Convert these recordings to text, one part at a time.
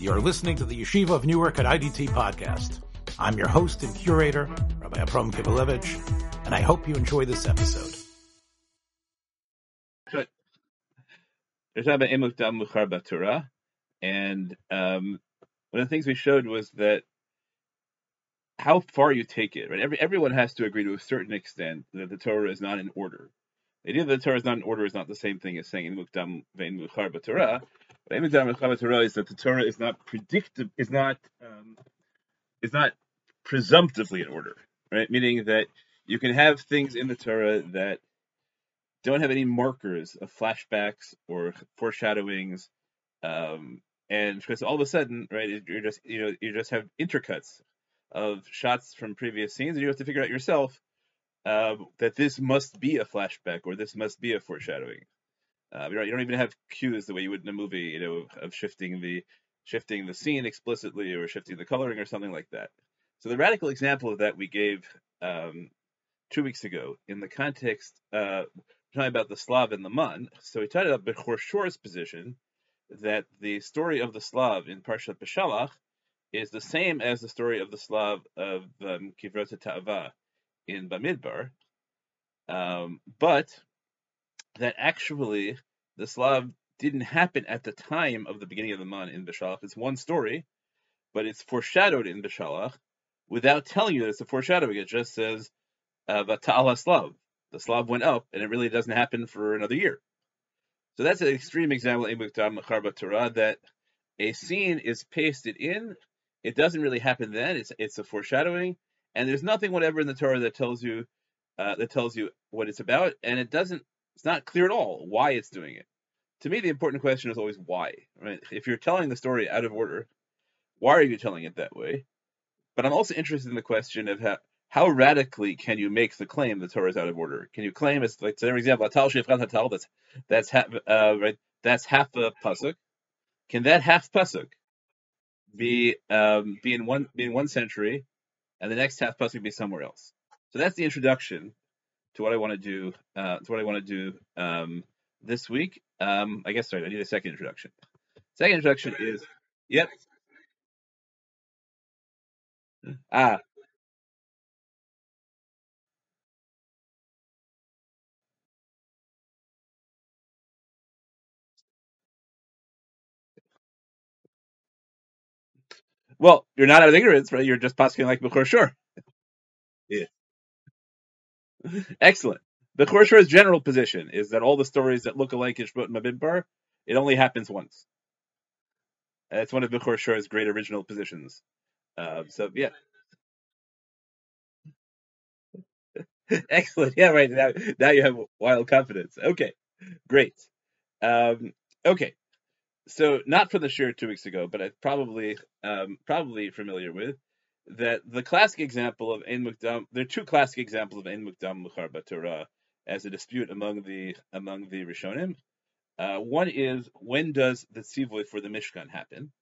You're listening to the Yeshiva of Newark at IDT podcast. I'm your host and curator, Rabbi Abram Kibalevich, and I hope you enjoy this episode. And um, one of the things we showed was that how far you take it, right? Every, everyone has to agree to a certain extent that the Torah is not in order. The idea that the Torah is not in order is not the same thing as saying in Mukdam vein Mukhar. But Torah is that the Torah is not predictive, is not um, is not presumptively in order, right? Meaning that you can have things in the Torah that don't have any markers of flashbacks or foreshadowings, um, and because all of a sudden, right, you're just you know you just have intercuts of shots from previous scenes, and you have to figure out yourself uh, that this must be a flashback or this must be a foreshadowing. Uh, you, don't, you don't even have cues the way you would in a movie, you know, of shifting the shifting the scene explicitly or shifting the coloring or something like that. So the radical example of that we gave um, two weeks ago in the context uh, talking about the Slav and the Mun. So we talked about Bechor Shor's position that the story of the Slav in Parshat Beshalach is the same as the story of the Slav of um, Kivrot Ta'ava in Bamidbar, um, but that actually the Slav didn't happen at the time of the beginning of the month in Beshalach. It's one story, but it's foreshadowed in Beshalach without telling you that it's a foreshadowing. It just says uh, Slav. The Slav went up, and it really doesn't happen for another year. So that's an extreme example that a scene is pasted in. It doesn't really happen then. It's it's a foreshadowing, and there's nothing whatever in the Torah that tells you uh, that tells you what it's about, and it doesn't. It's not clear at all why it's doing it. To me, the important question is always why. Right? If you're telling the story out of order, why are you telling it that way? But I'm also interested in the question of how, how radically can you make the claim the Torah is out of order? Can you claim, it's like for example, that's that's half uh, right, that's half a pasuk. Can that half pasuk be um, be in one be in one century, and the next half pasuk be somewhere else? So that's the introduction to what I want to do. Uh, to what I want to do um, this week. Um, I guess sorry, I need a second introduction. Second introduction is yep. Ah, well, you're not out of ignorance, right? You're just passing like Bechor Shor. Excellent. The Shor's general position is that all the stories that look alike in Shmot Bamidbar, it only happens once. That's one of the Shor's great original positions. Uh, so yeah, excellent. Yeah, right now now you have wild confidence. Okay, great. Um, okay, so not from the shiur two weeks ago, but I probably um, probably familiar with that the classic example of Ein Mukdam. There are two classic examples of Ein Mukdam Muchar Batorah as a dispute among the among the Rishonim. Uh, one is when does the tzivoy for the Mishkan happen?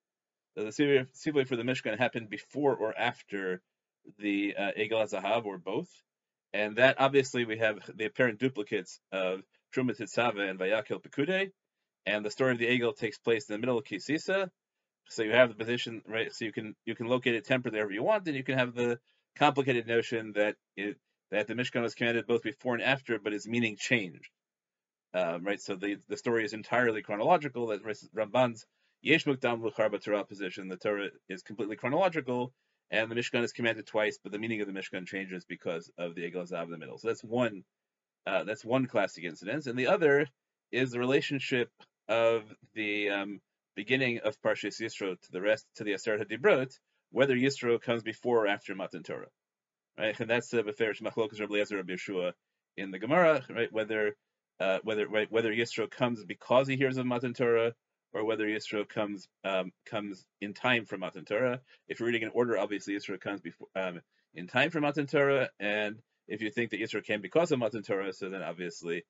Does the tzivoy for the Mishkan happen before or after the uh, Egel or both? And that obviously we have the apparent duplicates of Truma Tetzava and Vayakel Pekude, and the story of the Egel takes place in the middle of Kisisa. So you have the position right, so you can you can locate it temper wherever you want, and you can have the complicated notion that it that the Mishkan was commanded both before and after, but its meaning changed. Um, right, so the the story is entirely chronological. That Ramban's Yesh Mukdam Torah position, the Torah is completely chronological, and the Mishkan is commanded twice, but the meaning of the Mishkan changes because of the Egel in the middle. So that's one uh, that's one classic incident, and the other is the relationship of the um, beginning of Parshas Yisro to the rest to the Aseret Hadibrot, whether Yisro comes before or after Matan Torah, right? And that's the Beferish Machlokas Rabbi Eliezer Rabbi Yeshua in the Gemara, right? Whether uh, whether right, whether Yisro comes because he hears of Matan Torah or whether Yisro comes um, comes in time for Matan Torah. If you're reading in order, obviously Yisro comes before um, in time for Matan Torah, and if you think that Yisro came because of Matan Torah, so then obviously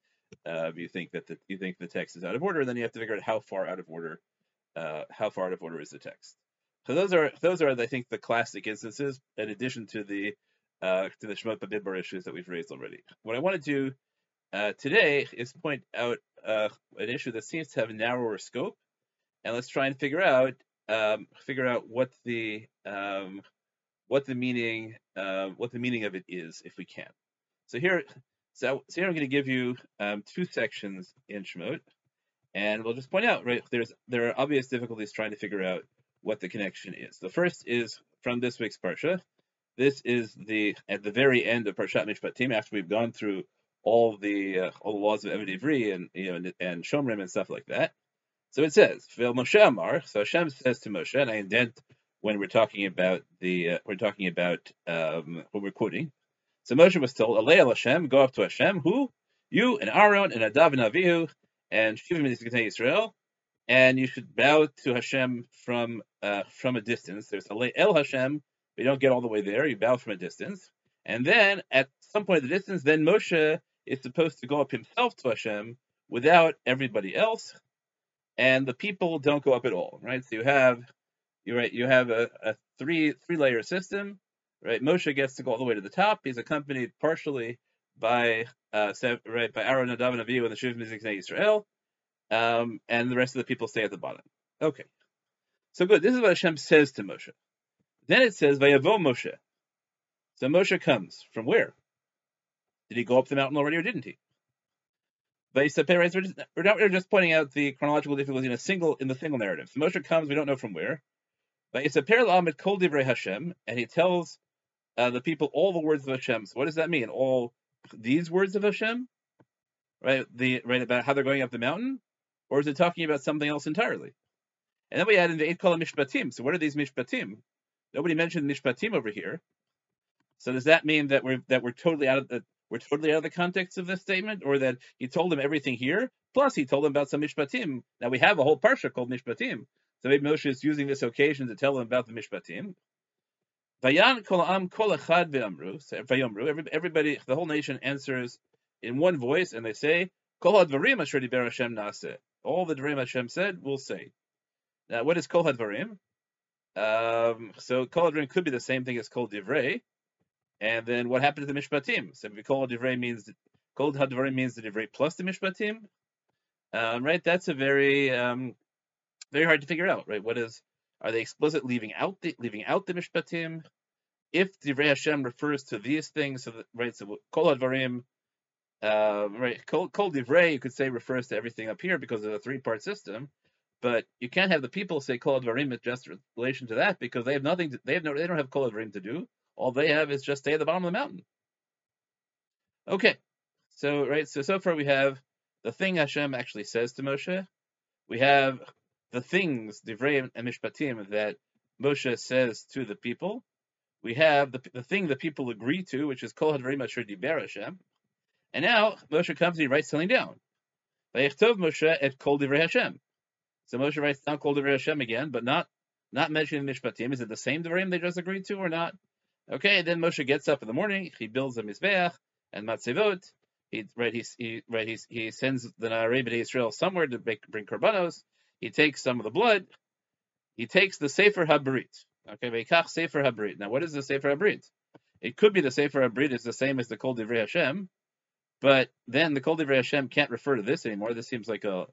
uh, you think that the, you think the text is out of order, and then you have to figure out how far out of order uh, how far out of order is the text. So those are those are I think the classic instances, in addition to the uh, to the Shemot Bamidbar issues that we've raised already. What I want to do uh, today is point out uh, an issue that seems to have a narrower scope, and let's try and figure out um, figure out what the um, what the meaning uh, what the meaning of it is if we can. So here, so, so here I'm going to give you um, two sections in Shemot, and we'll just point out right there's there are obvious difficulties trying to figure out what the connection is. The first is from this week's parsha. This is the at the very end of Parshat Mishpatim after we've gone through all the uh, all the laws of Eved Ivri and you know and, Shomrim and stuff like that. So it says, "Vil Moshe Amar." So Hashem says to Moshe, and I indent when we're talking about the uh, we're talking about um, what we're quoting. So Moshe was told, "Alei Hashem, go up to Hashem, who you and Aaron and Nadav and Avihu and Israel, and you should bow to Hashem from uh, from a distance. There's Alei El Hashem, but you don't get all the way there. You bow from a distance, and then at some point in the distance, then Moshe is supposed to go up himself to Hashem without everybody else, and the people don't go up at all, right? So you have you right you have a, a three three layer system, right? Moshe gets to go all the way to the top. He's accompanied partially by uh, right by Aaron, Nadav, and Avihu, and the Shiv Miziknei Israel, um, and the rest of the people stay at the bottom. Okay, so good. This is what Hashem says to Moshe. Then it says Vayavo Moshe. So Moshe comes from where? Did he go up the mountain already, or didn't he? We're, just, we're, we're just pointing out the chronological difficulty in a single in the single narrative. So Moshe comes, we don't know from where. But Kol Divrei Hashem, and he tells uh, the people all the words of Hashem. So what does that mean? All these words of Hashem, right? The right about how they're going up the mountain, or is it talking about something else entirely? And then we add in the eight kol mishpatim. So what are these mishpatim? Nobody mentioned mishpatim over here. So does that mean that we're that we're totally out of the we're totally out of the context of this statement, or that he told them everything here, plus he told them about some mishpatim. Now we have a whole parsha called mishpatim. So maybe Moshe is using this occasion to tell them about the mishpatim. Vayan kol am kol echad ve'amru. Everybody, the whole nation answers in one voice, and they say. All the dvarim Hashem said, we'll say. Now, what is kol hadvarim? Um, so kol hadvarim could be the same thing as kol divrei. And then what happened to the mishpatim? So kol divrei means kol hadvarim means the divrei plus the mishpatim. Um, right? That's a very um, very hard to figure out. Right? What is are they explicit leaving out the leaving out the mishpatim? If divrei Hashem refers to these things, right? So kol hadvarim. Uh, right, kol divrei, you could say refers to everything up here because of the three-part system, but you can't have the people say kol advarim in just relation to that because they have nothing. To, they have no. They don't have kol advarim to do. All they have is just stay at the bottom of the mountain. Okay, so right, so so far we have the thing Hashem actually says to Moshe. We have the things, divrei and mishpatim, that Moshe says to the people. We have the, the thing that people agree to, which is kol hadvarim asher diber Hashem. And now Moshe comes and he writes something down. Vayichtov Moshe et kol divrei Hashem. So Moshe writes down kol divrei Hashem again, but not not mentioning mishpatim. Is it the same divrim they just agreed to or not? Okay, then Moshe gets up in the morning, he builds a mizbeach and matzevot. He right he, he right he, he sends the Na'arei to Israel somewhere to make, bring korbanos. He takes some of the blood. He takes the Sefer Habrit. Okay, Veikach Sefer Habrit. Now, what is the Sefer Habrit? It could be the Sefer Habrit is the same as the Kol Divrei Hashem, but then the Kol Divrei Hashem can't refer to this anymore. This seems like a,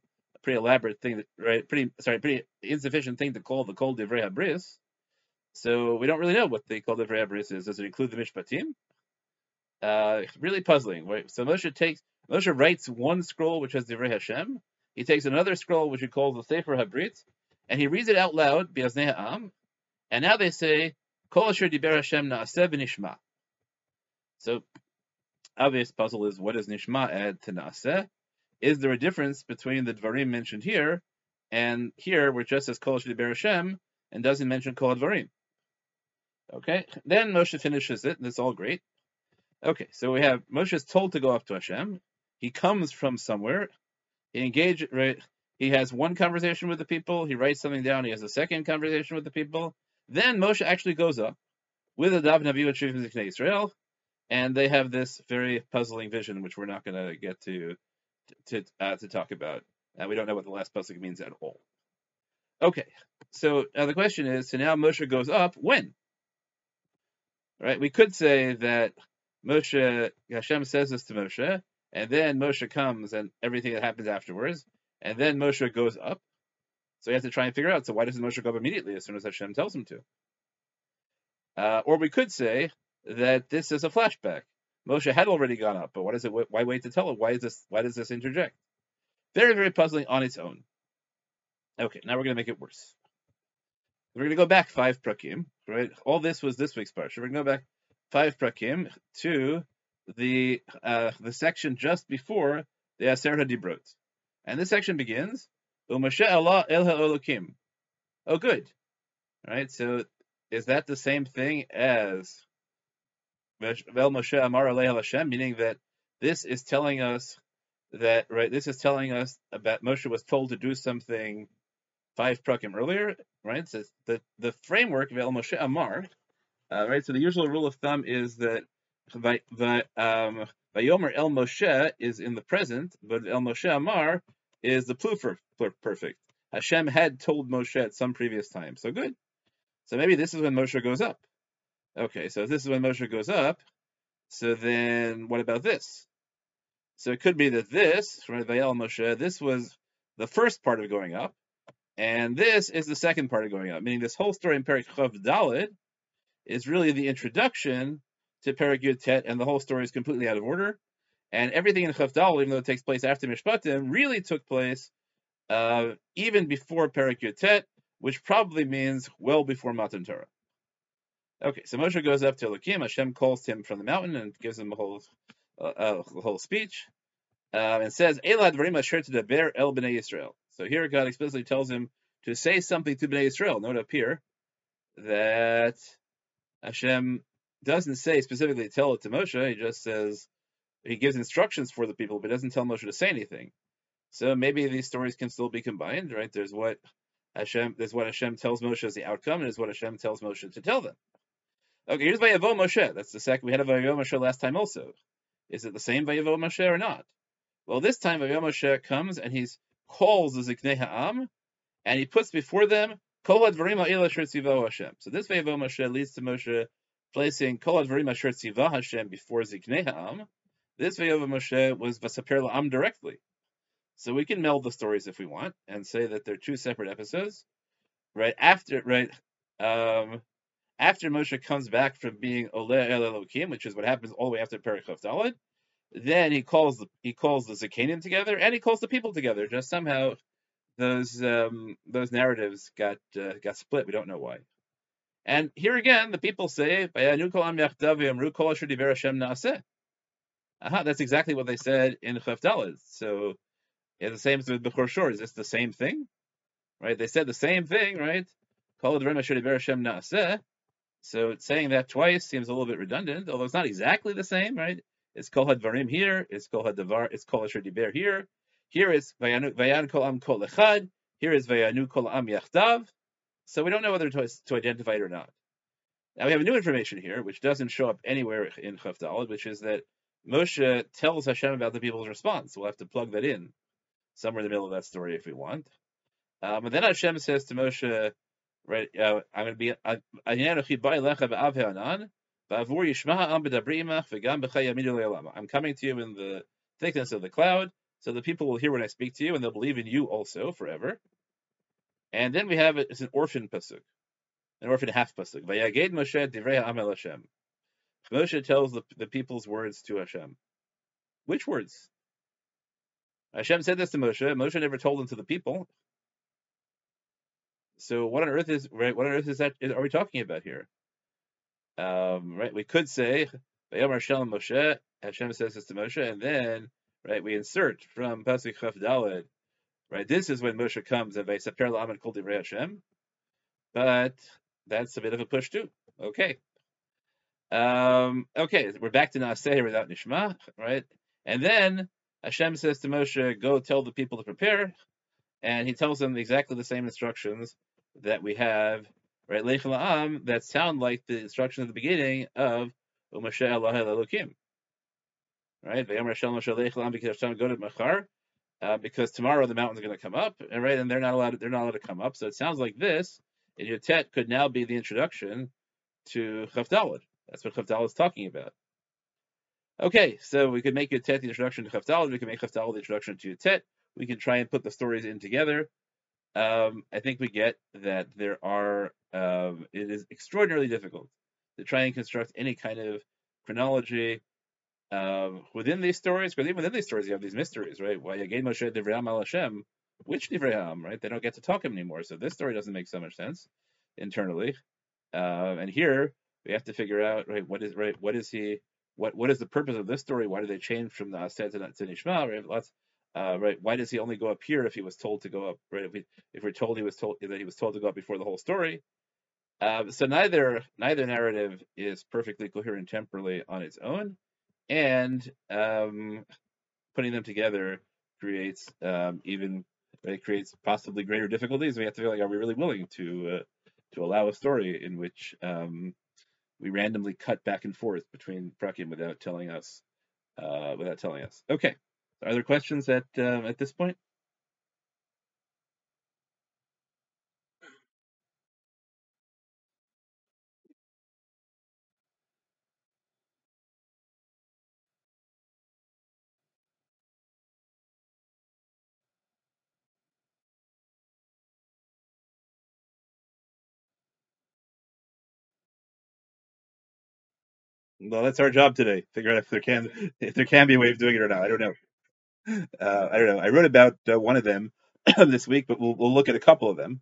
pretty elaborate thing, right? Pretty sorry, pretty insufficient thing to call the Kol Divrei Habris. So we don't really know what the Kol Divrei Habris is. Does it include the Mishpatim? Uh, really puzzling. Right? So Moshe takes Moshe writes one scroll which has Divrei Hashem. He takes another scroll which he calls the Sefer Habrit, and he reads it out loud, Biaznei Ha'am. And now they say, Kol Asher Diber Hashem Na'aseh V'Nishma. So, obvious puzzle is what does Nishma add to Na'aseh? Is there a difference between the Dvarim mentioned here and here, where it just says Kol Asher Hashem and doesn't mention Kol Dvarim? Okay, then Moshe finishes it, and it's all great. Okay, so we have Moshe is told to go up to Hashem. He comes from somewhere. He engages. right. He has one conversation with the people. He writes something down. He has a second conversation with the people. Then Moshe actually goes up with the Dav Navi and Israel, and they have this very puzzling vision, which we're not going to get to to uh, to talk about. And we don't know what the last pasuk means at all. Okay, so now the question is: so now Moshe goes up when? Right? We could say that Moshe Hashem says this to Moshe, and then Moshe comes and everything that happens afterwards, and then Moshe goes up. So he has to try and figure out. So why doesn't Moshe go up immediately as soon as Hashem tells him to? Uh, or we could say that this is a flashback. Moshe had already gone up, but is it? Why wait to tell it? Why is this? Why does this interject? Very, very puzzling on its own. Okay, now we're going to make it worse. We're going to go back five prakim. Right, all this was this week's parsha. We're going to go back five prakim to the uh, the section just before the Aser HaDibrot, and this section begins U'Moshe Allah El. Oh, good. All right, so is that the same thing as Vel Moshe Amar Hashem, meaning that this is telling us that right. This is telling us about Moshe was told to do something five prakim earlier, right? So the the framework of El Moshe Amar, uh, right? So the usual rule of thumb is that the um, El Moshe is in the present, but El Moshe Amar is the pluper perfect. Hashem had told Moshe at some previous time, so good. So maybe this is when Moshe goes up. Okay, so if this is when Moshe goes up, so then what about this? So it could be that this, right, Vayel Moshe, this was the first part of going up, and this is the second part of going up, meaning this whole story in Perik Chav Dalit is really the introduction to Perik Yud Tet, and the whole story is completely out of order. And everything in Chav Dalit, even though it takes place after Mishpatim, really took place uh, even before Perik Yud which probably means well before Matan Torah. Okay, so Moshe goes up to Elohim. Hashem calls him from the mountain and gives him a whole, uh, uh, a whole speech, um, and says, "Elad v'rim asher to the bear el bnei Israel." So here God explicitly tells him to say something to Bnei Israel. Note up here that Hashem doesn't say specifically tell it to Moshe. He just says he gives instructions for the people, but doesn't tell Moshe to say anything. So maybe these stories can still be combined, right? There's what Hashem, there's what Hashem tells Moshe as the outcome, and there's what Hashem tells Moshe to tell them. Okay, here's Vayavo Moshe. That's the second. We had a Vayavo Moshe last time also. Is it the same Vayavo Moshe or not? Well, this time Vayavo Moshe comes and he calls the Ziknei Ha'am, and he puts before them Kolad Kol Advarim Hashem. So this Vayavo Moshe leads to Moshe placing Kol Advarim Asher Hashem before Ziknei Ha'am. This Vayavo Moshe was Vasaper La'am directly. So we can meld the stories if we want and say that they're two separate episodes. Right after, right, um, after Moshe comes back from being Oleh El Elokim, which is what happens all the way after Perichav Dalad, then he calls the he calls the Zakanim together and he calls the people together. Just somehow those um, those narratives got uh, got split. We don't know why. And here again, the people say, Aha, that's exactly what they said in Chavdalad. So yeah, the same as with Bechor Shor. Is this the same thing? Right? They said the same thing, right? So saying that twice seems a little bit redundant, although it's not exactly the same, right? It's Kol Hadvarim here, it's Kol Hadavar, it's Kol Asher here. Here is Vayan Kol Am Kol Echad, here is Vayanu Kol Am Yachdav. So we don't know whether to, to identify it or not. Now we have a new information here, which doesn't show up anywhere in Chavdalad, which is that Moshe tells Hashem about the people's response. We'll have to plug that in somewhere in the middle of that story if we want. Um, and then Hashem says to Moshe, right, uh, I'm going to be I'm coming to you in the thickness of the cloud, so the people will hear when I speak to you, and they'll believe in you also forever. And then we have it's an orphan pasuk, an orphan half pasuk. Moshe. Moshe tells the, the people's words to Hashem. Which words? Hashem said this to Moshe. Moshe never told them to the people. So what on earth is right? What on earth is that? Is, are we talking about here? Um, right, we could say Shalom Moshe. Hashem says this to Moshe, and then right we insert from Pasuk Chaf Daled. Right, this is when Moshe comes and Vayisaper La'aman Kol Divrei Hashem. But that's a bit of a push too. Okay. Um, okay, we're back to Naaseh without Nishma, right? And then Hashem says to Moshe, "Go tell the people to prepare," and he tells them exactly the same instructions that we have right? Lech la'am that sound like the instruction at the beginning of Umashe Allah Elokim, right? To uh, because tomorrow the mountain's are going to come up, and right, and they're not allowed. They're not allowed to come up. So it sounds like this in Yotet could now be the introduction to Chavdalad. That's what Chavdalad is talking about. Okay, so we could make Yotet the introduction to Chavdalad. We can make Chavdalad the introduction to Yotet. We can try and put the stories in together. um, I think we get that there are um, it is extraordinarily difficult to try and construct any kind of chronology um, within these stories, because even within these stories, you have these mysteries, right? Why again Moshe Divrei al Hashem, which Divrei right? They don't get to talk him anymore, so this story doesn't make so much sense internally. Uh, and here we have to figure out, right? What is right? What is he? What what is the purpose of this story? Why did they change from the Ased to, Nishma? Right? Uh, right? Why does he only go up here if he was told to go up? Right? If, we, if we're told he was told that he was told to go up before the whole story, uh, so neither neither narrative is perfectly coherent temporally on its own, and um, putting them together creates um, even it creates possibly greater difficulties. We have to feel like, are we really willing to uh, to allow a story in which um, we randomly cut back and forth between prakim without telling us uh, without telling us? Okay, are there questions at uh, at this point? Well, that's our job today. Figure out if there can if there can be a way of doing it or not. I don't know. Uh, I don't know. I wrote about uh, one of them this week, but we'll we'll look at a couple of them.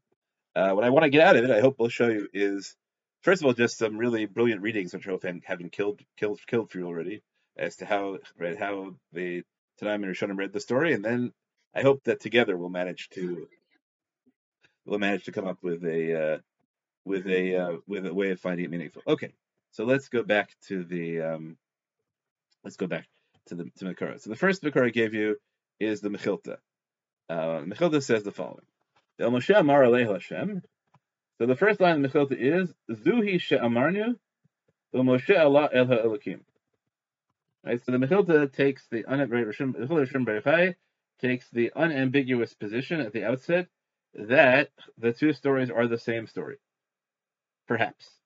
Uh, what I want to get out of it, I hope we'll show you, is first of all just some really brilliant readings, which I hope have killed killed killed for you already, as to how right how the Tanaim and Rishonim read the story, and then I hope that together we'll manage to we'll manage to come up with a uh, with a uh, with a way of finding it meaningful. Okay, so let's go back to the um, let's go back to the to Makara. So the first Makara I gave you is the Mechilta. Uh, Mechilta says the following: El Moshe Amar Hashem. So the first line of the Mechilta is Zuhi She'amarnu Moshe Allah El Ha'elokim. Right, so the Mechilta takes the takes the unambiguous position at the outset that the two stories are the same story. Perhaps.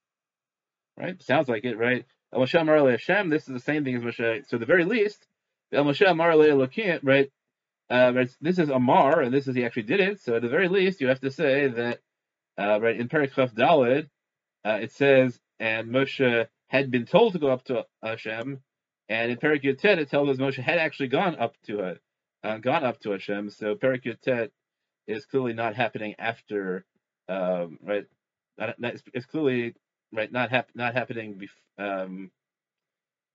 Right? Sounds like it, right? El Moshe Amar Hashem, this is the same thing as Moshe. So the very least, El Moshe Amar right? Uh? This is Amar, and this is he actually did it. So at the very least, you have to say that, uh, right, in Perikhaf Dalid, uh, it says, and Moshe had been told to go up to Hashem, and in Perik Yutet, it tells us Moshe had actually gone up to it, uh, gone up to Hashem. So Perik is clearly not happening after, um, right? It's clearly right not hap- not happening. Bef- um,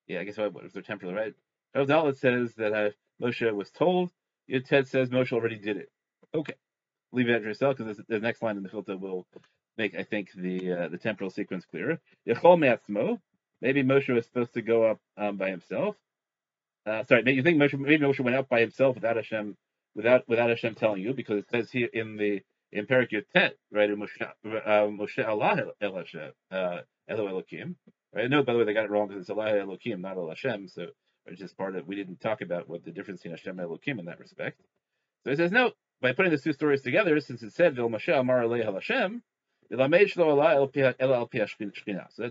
yeah, I guess what was their temporal right? Dalit says that uh, Moshe was told. Yutet says Moshe already did it. Okay, leave it at yourself because the next line in the Mechilta will make I think the uh, the temporal sequence clearer. Yechol me'atzmo. Maybe Moshe was supposed to go up um, by himself. Uh, sorry, you think Moshe, maybe Moshe went up by himself without Hashem, without without Hashem telling you, because it says here in the in Perik Yotet, right, Moshe, uh, Moshe Allah El Hashem, uh, Elo Elokim. Right? No, by the way, they got it wrong because it's Allah Elokim, not El Hashem. So it's just part of we didn't talk about what the difference between Hashem and Elokim in that respect. So it says no. By putting the two stories together, since it said Vil Moshe Amar Alei El Hashem, so that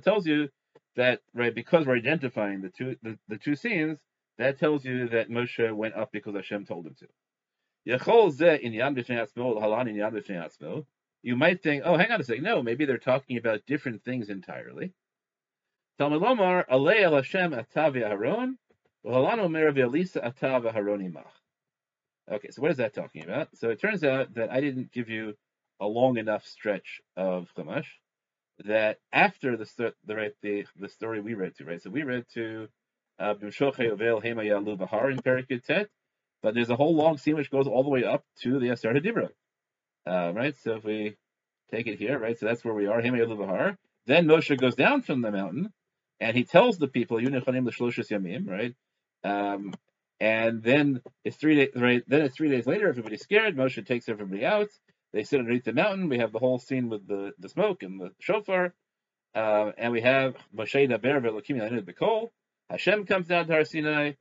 tells you that right because we're identifying the two the, the two scenes, that tells you that Moshe went up because Hashem told him to. You might think, oh, hang on a second. No, maybe they're talking about different things entirely. Okay, so what is that talking about? So it turns out that I didn't give you a long enough stretch of Chumash that after the the right the, the story we read to right. So we read to uh, Bimshoche Bahar in Perikut but there's a whole long scene which goes all the way up to the Asar Hadibra. Uh, right? So if we take it here, right? So that's where we are, Hema Bahar. Then Moshe goes down from the mountain and he tells the people, Yunechanim l'shloshis yamim, right? Um, and then it's three days, right? Then it's three days later. Everybody's scared. Moshe takes everybody out. They sit underneath the mountain. We have the whole scene with the, the smoke and the shofar. Uh, and we have Moshe Daber Ve'Elokim Bekol. Hashem comes down to Har Sinai.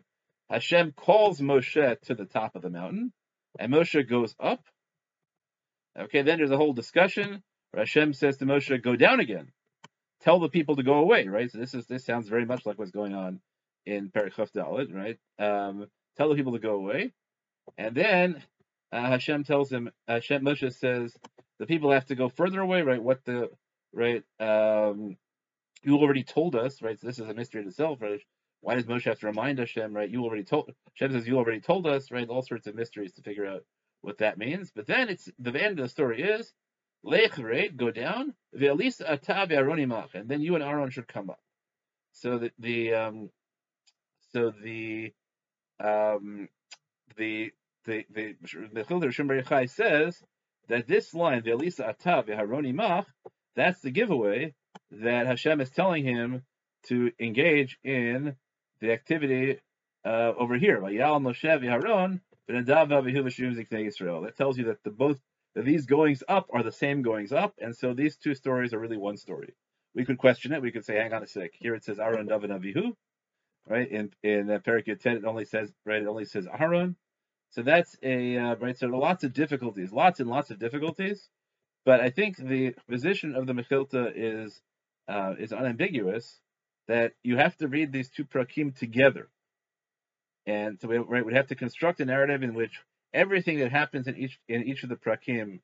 Hashem calls Moshe to the top of the mountain, and Moshe goes up. Okay, then there's a whole discussion. Where Hashem says to Moshe, "Go down again. Tell the people to go away." Right. So this is this sounds very much like what's going on in Perichaf Dalit, right? Um, tell the people to go away, and then uh, Hashem tells him, Hashem Moshe says, the people have to go further away, right? What the right? Um, you already told us, right? So this is a mystery in itself, right? Why does Moshe have to remind Hashem, right? You already told Hashem says you already told us, right? All sorts of mysteries to figure out what that means. But then it's the end of the story is Lech right, go down, Ve'alisa atav Aronimach, and then you and Aaron should come up. So the the um so the um the the the the Childer Shember says that this line, Ve'alisa atav Aronimach, that's the giveaway that Hashem is telling him to engage in the activity uh, over here. That tells you that the both that these goings up are the same goings up, and so these two stories are really one story. We could question it. We could say, hang on a sec. Here it says Aaron, Dav, and Avihu, right? In in uh, Parakut it only says right. It only says Aaron. So that's a uh, right. So lots of difficulties, lots and lots of difficulties. But I think the position of the Mechilta is uh, is unambiguous that you have to read these two prakim together. And so we right, we have to construct a narrative in which everything that happens in each in each of the prakim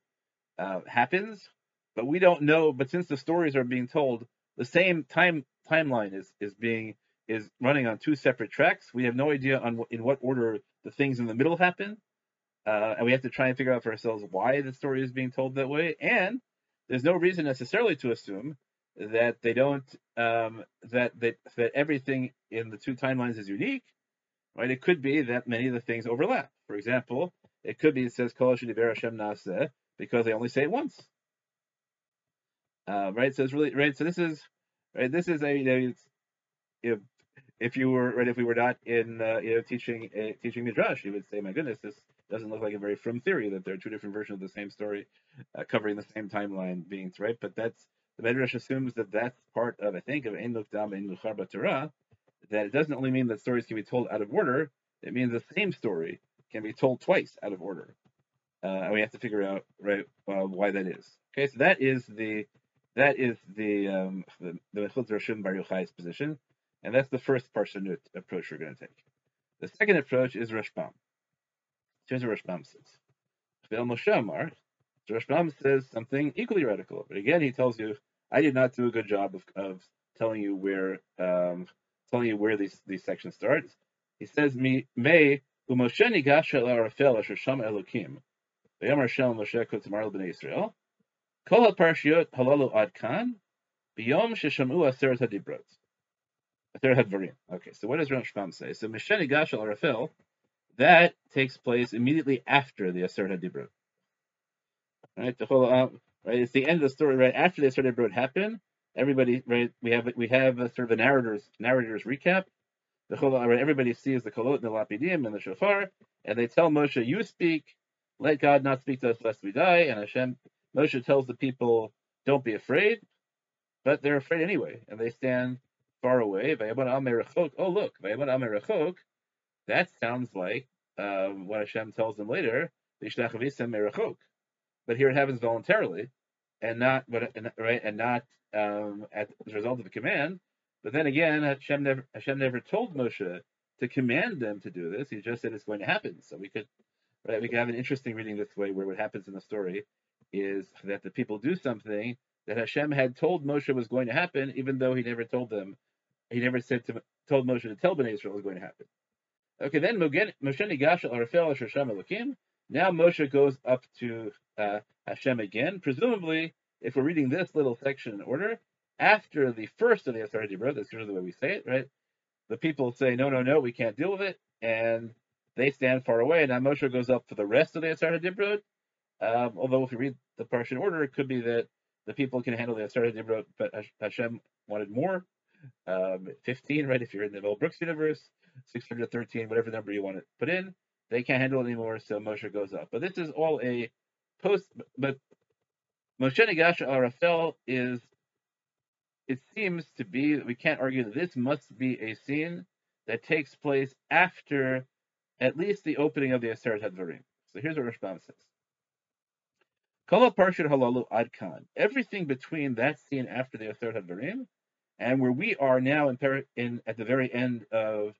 uh, happens, but we don't know. But since the stories are being told, the same time timeline is is being is running on two separate tracks. We have no idea on in what order the things in the middle happen, uh, and we have to try and figure out for ourselves why the story is being told that way. And there's no reason necessarily to assume that they don't um, that that that everything in the two timelines is unique, right? It could be that many of the things overlap. For example, it could be it says Kol Hashem Naseh because they only say it once, uh, right? So it's really right. So this is right. This is a you know, if if you were right if we were not in uh, you know teaching uh, teaching midrash, you would say, my goodness, this doesn't look like a very firm theory that there are two different versions of the same story uh, covering the same timeline being right. But that's the Medrash assumes that that's part of, I think, of Ein Dam Ein Luchar Torah, that it doesn't only mean that stories can be told out of order, it means the same story can be told twice out of order. Uh, and we have to figure out right uh, why that is. Okay, so that is the that is the um, the the Mechilz Rashim Bar Yochai's position, and that's the first parshanut approach we're going to take. The second approach is Rashbam. Here's what Rashbam says. Moshe Amar, Rashbam says something equally radical, but again he tells you, I did not do a good job of, of telling you where um, telling you where these these sections start. He says, "Me may uMoshe nigash el arafel asher sham Elokim, v'yamar shel Moshe kutzmar b'nei Israel, kol ha'parshiyot halalu ad kan, b'yom sheshamu aseret hadibrot." Aseret hadvarim. Okay, so what does Rashbam say? So Moshe nigash el arafel, that takes place immediately after the Aseret hadibrot. Right, the whole uh, right. It's the end of the story. Right after the story what happened, everybody right. We have we have a sort of a narrator's narrator's recap. The whole right, everybody sees the kolot and the lapidim and the shofar, and they tell Moshe, "You speak. Let God not speak to us lest we die." And Hashem Moshe tells the people, "Don't be afraid," but they're afraid anyway, and they stand far away. Oh look, that sounds like um, what Hashem tells them later but here it happens voluntarily, and not but right and not um, as a result of a command. But then again, Hashem never Hashem never told Moshe to command them to do this. He just said it's going to happen. So we could right we could have an interesting reading this way, where what happens in the story is that the people do something that Hashem had told Moshe was going to happen, even though he never told them. He never said to told Moshe to tell Bnei Israel it was going to happen. Okay, then Moshe Nigash al Arafel Hashem Elokim. Now Moshe goes up to uh, Hashem again. Presumably, if we're reading this little section in order, after the first of the Asar Dibrot, that's usually the way we say it, right? The people say, no, no, no, we can't deal with it, and they stand far away. Now Moshe goes up for the rest of the Asar Dibrot. Um, although if you read the Parsha order, it could be that the people can handle the Asar Dibrot, but Hashem wanted more. Um, 15, right? If you're in the Mel Brooks universe, 613, whatever number you want to put in. They can't handle it anymore, so Moshe goes up. But this is all a post. But Moshe Nigasha Arafel is. It seems to be we can't argue that this must be a scene that takes place after at least the opening of the Aseret Hadvarim. So here's what Rashbam says. Kala Parshad Halalu Adkan. Everything between that scene after the Aseret Hadvarim and where we are now in, in at the very end of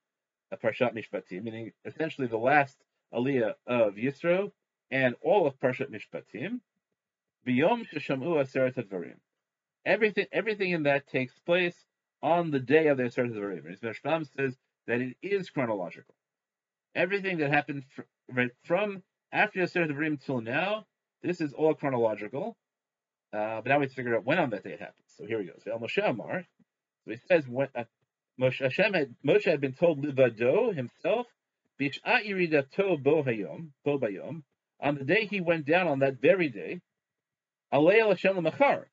a Parshat Mishpatim, meaning essentially the last Aliyah of Yisro, and all of Parshat Mishpatim, biyom sheshamu aseret advarim. Everything, everything in that takes place on the day of the aseret advarim. And Rashbam says that it is chronological. Everything that happened fr- right from after the aseret advarim till now, this is all chronological. Uh, but now we have to figure out when on that day it happened. So here we go. So El Moshe Amar. So he says when uh, Moshe, Hashem had, Moshe had been told Livado himself, Bish'at Yiridato Bo Hayom, on the day he went down on that very day, Alei El Hashem Lemachar.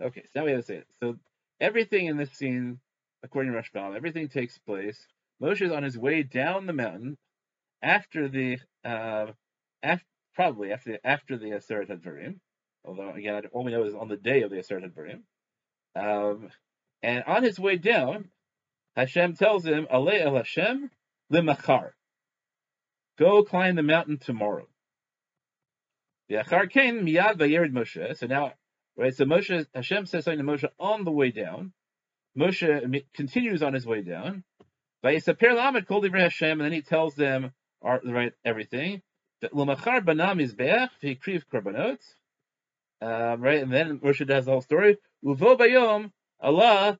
Okay, so now we have to say it. So everything in this scene, according to Rashbam, everything takes place. Moshe is on his way down the mountain after the, uh, after, probably after the, after the Aseret Hadvarim, although again, all we know is on the day of the Aseret Hadvarim. Um, and on his way down, Hashem tells him, Ale el Hashem limachar. Go climb the mountain tomorrow. The Achar came miyad vayered Moshe. So now, right? So Moshe, Hashem says something to Moshe on the way down. Moshe continues on his way down. Vayisaper lamed kol divrei Hashem, and then he tells them, right, everything. L'machar banam izbeach v'hikriv korbanot. Um, right, and then Moshe does the whole story. Uvo bayom Allah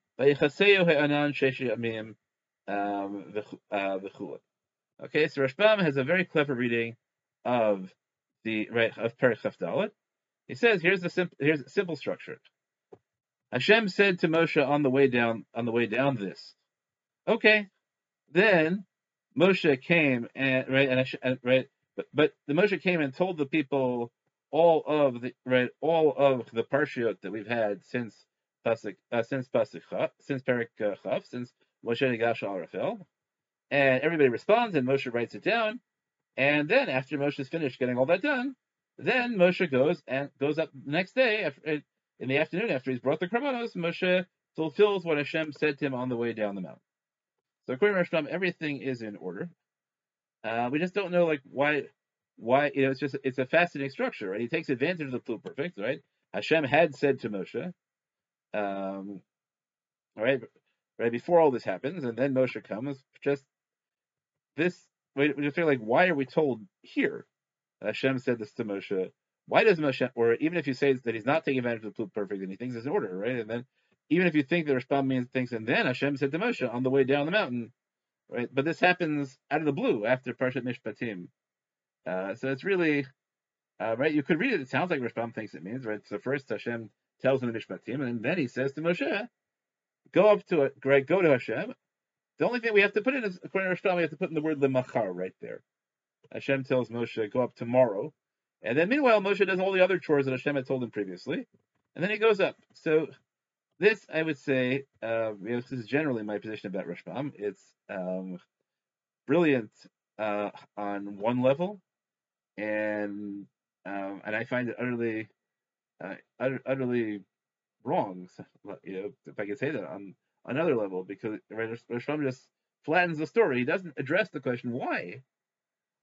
um, v'chulat. Okay, so Rashbam has a very clever reading of the right of Perich Dalet. He says, "Here's the simple here's the simple structure." Hashem said to Moshe on the way down on the way down this. Okay, then Moshe came and right and, and right, but, but the Moshe came and told the people all of the right all of the parshiot that we've had since Uh, since Pasuk since Perik uh, Chav since Moshe Nigash al and everybody responds and Moshe writes it down, and then after Moshe's finished getting all that done, then Moshe goes and goes up the next day after, in the afternoon after he's brought the korbanos, Moshe fulfills what Hashem said to him on the way down the mountain. So according to Rashbam, everything is in order. Uh, we just don't know like why why you know it's just it's a fascinating structure, right? He takes advantage of the pluperfect, right? Hashem had said to Moshe, um, right, right before all this happens, and then Moshe comes. Just this, we just feel like, why are we told here? Hashem said this to Moshe. Why does Moshe, or even if you say that he's not taking advantage of the pluperfect and he thinks it's in order, right? And then even if you think the Rashbam means things, and then Hashem said to Moshe on the way down the mountain, right? But this happens out of the blue after Parshat Mishpatim. Uh, so it's really uh, right. You could read it. It sounds like Rashbam thinks it means right. So first Hashem tells him the Mishpatim, and then he says to Moshe, "Go up to it? Go to Hashem." The only thing we have to put in is according to Rashbam, we have to put in the word lemachar right there. Hashem tells Moshe, "Go up tomorrow," and then meanwhile Moshe does all the other chores that Hashem had told him previously, and then he goes up. So this, I would say, uh, you know, this is generally my position about Rashbam. It's um, brilliant uh, on one level, and um, and I find it utterly, uh, utterly wrong. You know, if I could say that on another level, because Rashbam just flattens the story. He doesn't address the question why.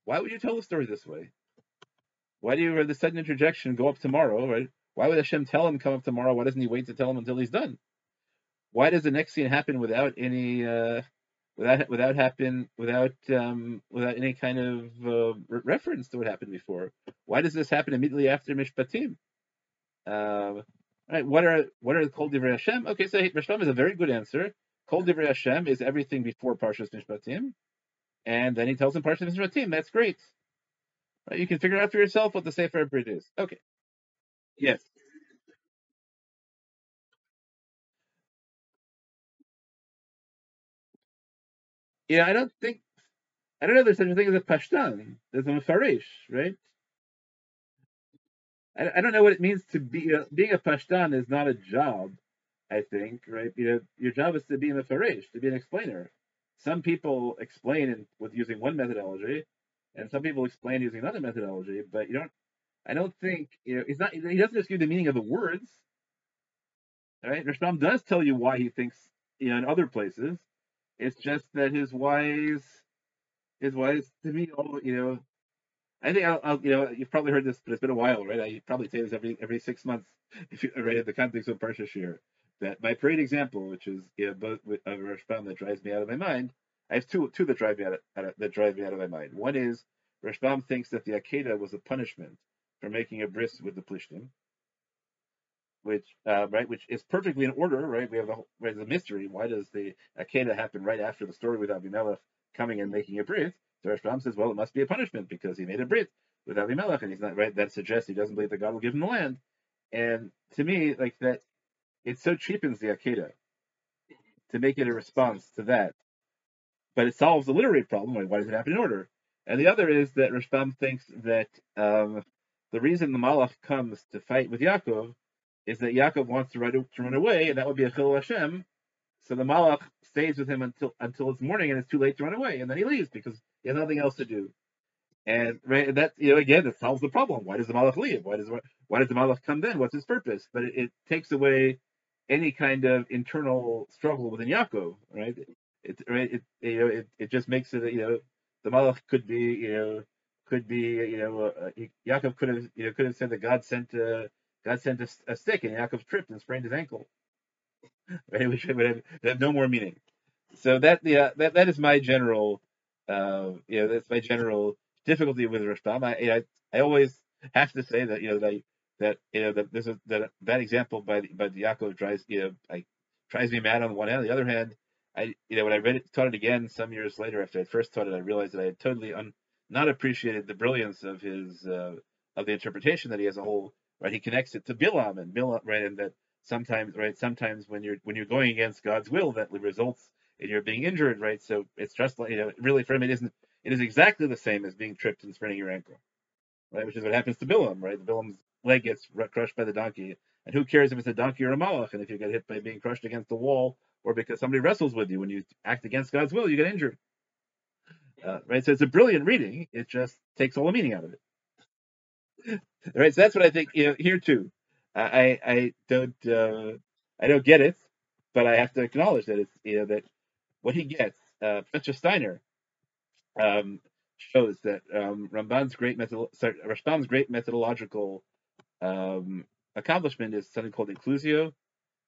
Why would you tell the story this way? Why do you, have the sudden interjection, go up tomorrow, right? Why would Hashem tell him come up tomorrow? Why doesn't he wait to tell him until he's done? Why does the next scene happen without any, uh, without without happen without um, without any kind of uh, reference to what happened before? Why does this happen immediately after Mishpatim? Uh, right? What are what are Kol Divrei Hashem? Okay, so Rashbam is a very good answer. Kol Divrei Hashem is everything before Parshas Mishpatim, and then he tells him Parshas Mishpatim. That's great. Right? You can figure out for yourself what the Sefer Brit is. Okay. Yes. Yeah, I don't think I don't know. There's such a thing as a pashtan. There's a mefarish, right? I, don't know what it means to be being a pashtan is not a job. I think, right? You know, your job is to be a mefarish, to be an explainer. Some people explain in, with using one methodology, and some people explain using another methodology. But you don't. I don't think you know. He's not. He doesn't just give the meaning of the words. Right? Rashbam does tell you why he thinks. You know, in other places, it's just that his wise, his wise to me, all you know. I think I'll, I'll, you know, you've probably heard this, but it's been a while, right? I probably say this every every six months, if you right in the context of Parsha Shir. That my parade example, which is you know, both of Rashbam that drives me out of my mind. I have two two that drive me out of, that drive me out of my mind. One is Rashbam thinks that the Akedah was a punishment for making a bris with the Plishtim, which uh, right, which is perfectly in order, right? We have a right, the mystery. Why does the Akedah happen right after the story with Abimelech coming and making a bris? So Rashbam says, well, it must be a punishment because he made a brit with Abimelech, and he's not right. That suggests he doesn't believe that God will give him the land. And to me, like that, it so cheapens the Akedah to make it a response to that. But it solves the literary problem. Like, why does it happen in order? And the other is that Rashbam thinks that um, the reason the Malach comes to fight with Yaakov is that Yaakov wants to run, to run away, and that would be a Chil Hashem. So the Malach stays with him until until it's morning, and it's too late to run away, and then he leaves because has nothing else to do. And right, that you know again, it solves the problem. Why does the Malach leave? Why does why does the Malach come then? What's his purpose? But it, it takes away any kind of internal struggle within Yaakov, right? It, right, it, you know, it, it just makes it, you know, the Malach could be, you know, could be, you know, uh, Yaakov could have, you know, could have said that God sent a, God sent a, a stick and Yaakov tripped and sprained his ankle. Right, which would have, have no more meaning. So that, yeah, that that is my general, uh, you know, that's my general difficulty with Rashbam. I, I, I always have to say that, you know, that that you know that this is that that example by the, by Yaakov drives you know I drives me mad on the one hand. On the other hand, I you know when I read it taught it again some years later after I first taught it, I realized that I had totally un, not appreciated the brilliance of his uh, of the interpretation that he has a whole right. He connects it to Bilam and Bilam right, and that sometimes right sometimes when you're when you're going against God's will that results in your being injured right. So it's just like you know really for him it isn't it is exactly the same as being tripped and spraining your ankle. Right, which is what happens to Bilam, right? The Bilam's leg gets crushed by the donkey. And who cares if it's a donkey or a malach? And if you get hit by being crushed against the wall or because somebody wrestles with you when you act against God's will, you get injured. Uh, right? So it's a brilliant reading. It just takes all the meaning out of it. right? So that's what I think you know, here too. I I don't uh, I don't get it, but I have to acknowledge that it's you know that what he gets. Uh, Professor Steiner um, shows that um, Ramban's great sorry, Rashbam's great methodological um, accomplishment is something called inclusio,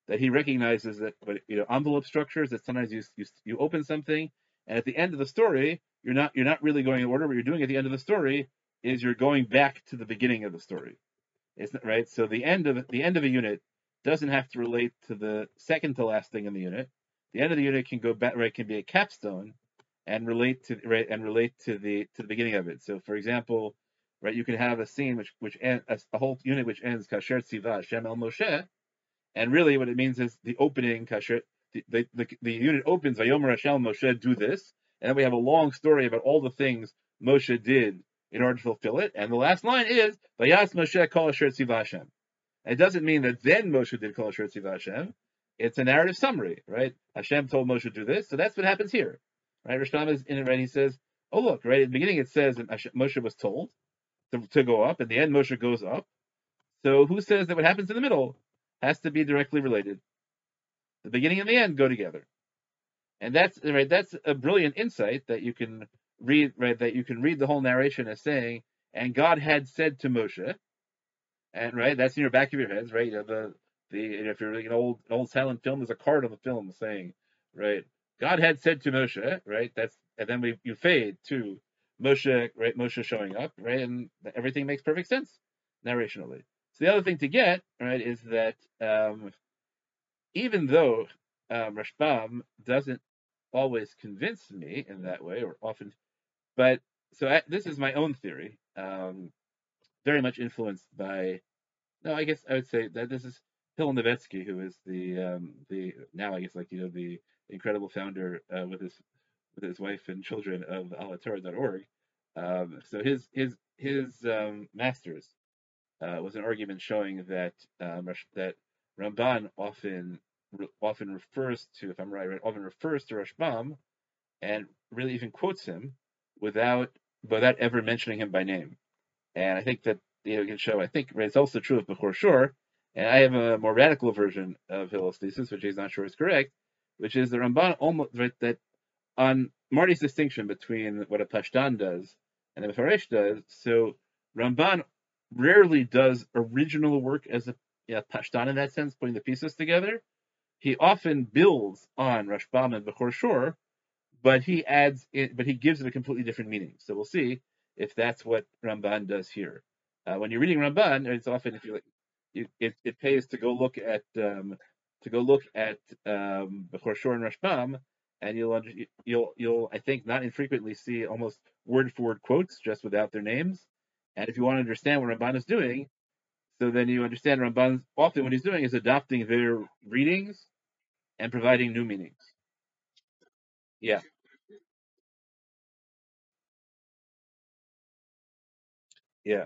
that he recognizes that you know envelope structures that sometimes you, you you open something and at the end of the story you're not you're not really going in order. What you're doing at the end of the story is you're going back to the beginning of the story. It's not right. So the end of the end of a unit doesn't have to relate to the second to last thing in the unit. The end of the unit can go back right can be a capstone and relate to right and relate to the to the beginning of it. So for example, right? You can have a scene which which end, a, a whole unit which ends kasher tziva Shem el Moshe, and really what it means is the opening kasher. The, the, the, the unit opens Vayomer Hashem Moshe do this, and then we have a long story about all the things Moshe did in order to fulfill it. And the last line is Vayas Moshe Kol Asher Hashem. It doesn't mean that then Moshe did Kol Asher Hashem. It's a narrative summary, right? Hashem told Moshe to do this, so that's what happens here, right? Rashbam is in it, right? He says, "Oh look, right at the beginning it says that Moshe was told, to, to go up. At the end, Moshe goes up. So who says that what happens in the middle has to be directly related? The beginning and the end go together. And that's right. That's a brilliant insight that you can read. Right, that you can read the whole narration as saying, "And God had said to Moshe," and right, that's in your back of your heads, right? You know, the the if you're like an old an old silent film, there's a card on the film saying, right, God had said to Moshe, right? That's and then we you fade to Moshe, right? Moshe showing up, right? And everything makes perfect sense narrationally. So the other thing to get, right, is that um, even though um, Rashbam doesn't always convince me in that way, or often, but so I, this is my own theory, um, very much influenced by. No, I guess I would say that this is Hillel Novetsky, who is the um, the now I guess like you know the incredible founder uh, with his with his wife and children of alhatorah.org. Um, so his his his um, masters uh, was an argument showing that um, that Ramban often often refers to, if I'm right, often refers to Rashbam, and really even quotes him without without ever mentioning him by name. And I think that you know can show. I think it's also true of Bechor Shor, and I have a more radical version of Hillel's thesis, which he's not sure is correct, which is the Ramban almost right, that on Marty's distinction between what a Pashtan does and a Mefaresh does, so Ramban rarely does original work as a yeah, Pashtan in that sense, putting the pieces together. He often builds on Rashbam and Bechor Shor, but he adds it, but he gives it a completely different meaning. So we'll see if that's what Ramban does here. Uh, when you're reading Ramban, it's often if you like, you, it, it pays to go look at um, to go look at um, and Rashbam, and you'll you'll you'll I think not infrequently see almost word for word quotes just without their names. And if you want to understand what Ramban is doing, so then you understand Ramban often what he's doing is adopting their readings and providing new meanings. Yeah. Yeah.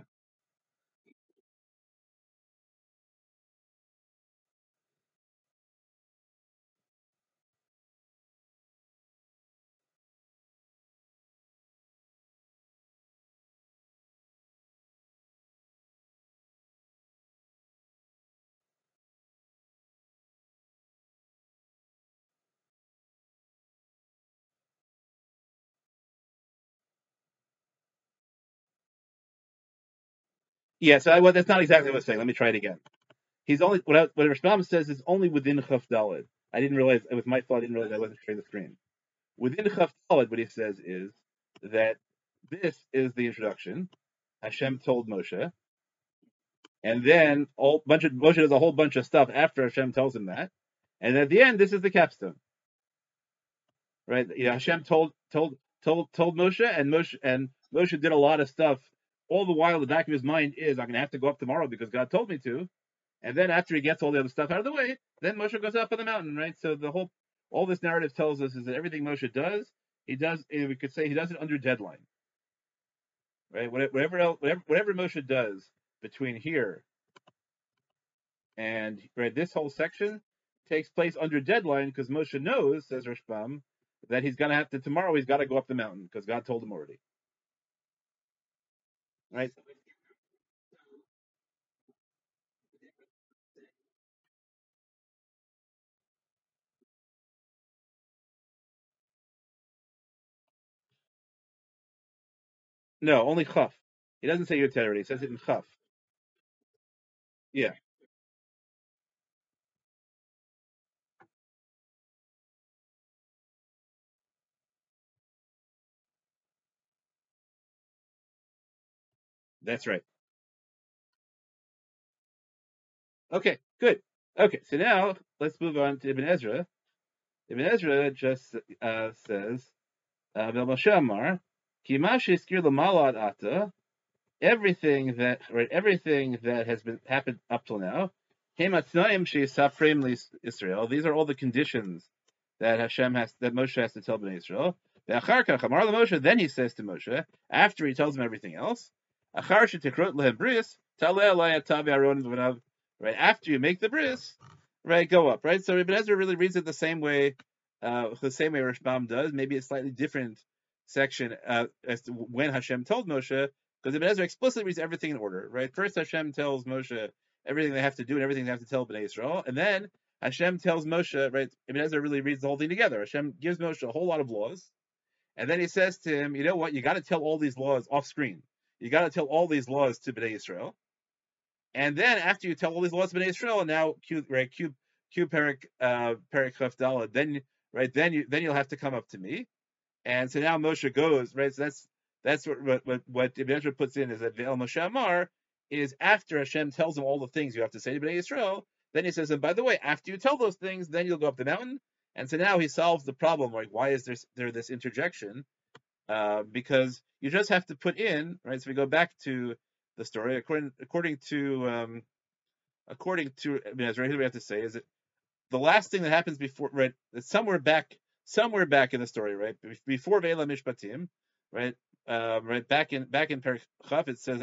Yeah, so I, well, that's not exactly what I'm saying. Let me try it again. He's only what I, what says is only within Chaf Dalid. I didn't realize it was my fault. I didn't realize I wasn't sharing the screen. Within Chaf Dalid, what he says is that this is the introduction. Hashem told Moshe, and then all bunch of Moshe does a whole bunch of stuff after Hashem tells him that, and at the end, this is the capstone. Right? Know, Hashem told told told told Moshe, and Moshe and Moshe did a lot of stuff. All the while, the back of his mind is, I'm going to have to go up tomorrow because God told me to. And then after he gets all the other stuff out of the way, then Moshe goes up on the mountain, right? So the whole, all this narrative tells us is that everything Moshe does, he does. Eh, we could say he does it under deadline, right? Whatever else, whatever, whatever Moshe does between here and right this whole section takes place under deadline because Moshe knows, says Rashbam, that he's gonna have to tomorrow. He's got to go up the mountain because God told him already. Right? No, only chaf. He doesn't say Yoter. He says it in chaf. Yeah, that's right. Okay, good. Okay, so now let's move on to Ibn Ezra. Ibn Ezra just uh, says, uh, Moshe Amar, Kimash iskir l'malad ata, everything that right, everything that has been happened up till now, Israel. These are all the conditions that Hashem has that Moshe has to tell Bnei Israel. Then he says to Moshe, after he tells him everything else, right after you make the bris, right, go up, right. So Ibn Ezra really reads it the same way, uh, the same way Rashbam does. Maybe a slightly different section uh, as to when Hashem told Moshe, because Ibn Ezra explicitly reads everything in order, right. First Hashem tells Moshe everything they have to do and everything they have to tell Bnei Israel, and then Hashem tells Moshe, right. Ibn Ezra really reads the whole thing together. Hashem gives Moshe a whole lot of laws, and then he says to him, you know what, you got to tell all these laws off screen. You got to tell all these laws to Bnei Israel. And then after you tell all these laws to Bnei Israel, and now right Q Perik uh Perik then right then you then you'll have to come up to me. And so now Moshe goes, right? So that's that's what what what Ibn Ezra puts in is that Ve'el Moshe Amar is after Hashem tells him all the things you have to say to Bnei Israel, then he says, and by the way, after you tell those things, then you'll go up the mountain. And so now he solves the problem, like why is there there this interjection? Uh, because you just have to put in, right? So we go back to the story according according to um, according to Ibn, Ezra. Here we have to say is that the last thing that happens before right somewhere back somewhere back in the story right before Ve'ela Mishpatim right um, right back in back in Perikhav it says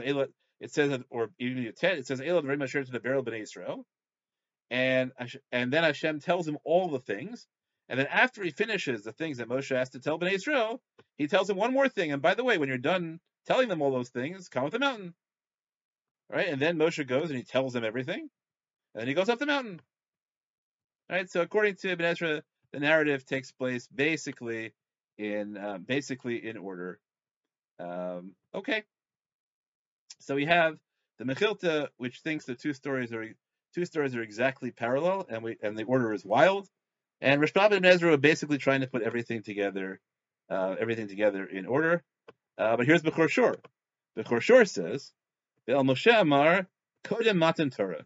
it says or even it says Ela very much to the burial of Israel and and then Hashem tells him all the things and then after he finishes the things that Moshe has to tell Bnei Israel, he tells him one more thing. And by the way, when you're done telling them all those things, come up the mountain. Right? And then Moshe goes and he tells them everything. And then he goes up the mountain. Right? So according to Ibn Ezra, the narrative takes place basically in uh, basically in order. Um, okay. So we have the Mechilta, which thinks the two stories are two stories are exactly parallel, and we and the order is wild. And Rashbam and Ezra are basically trying to put everything together, uh, everything together in order. Uh, but here's Bechor Shor. Bechor Shor says, Be'el Moshe Amar Kodem Matan Torah.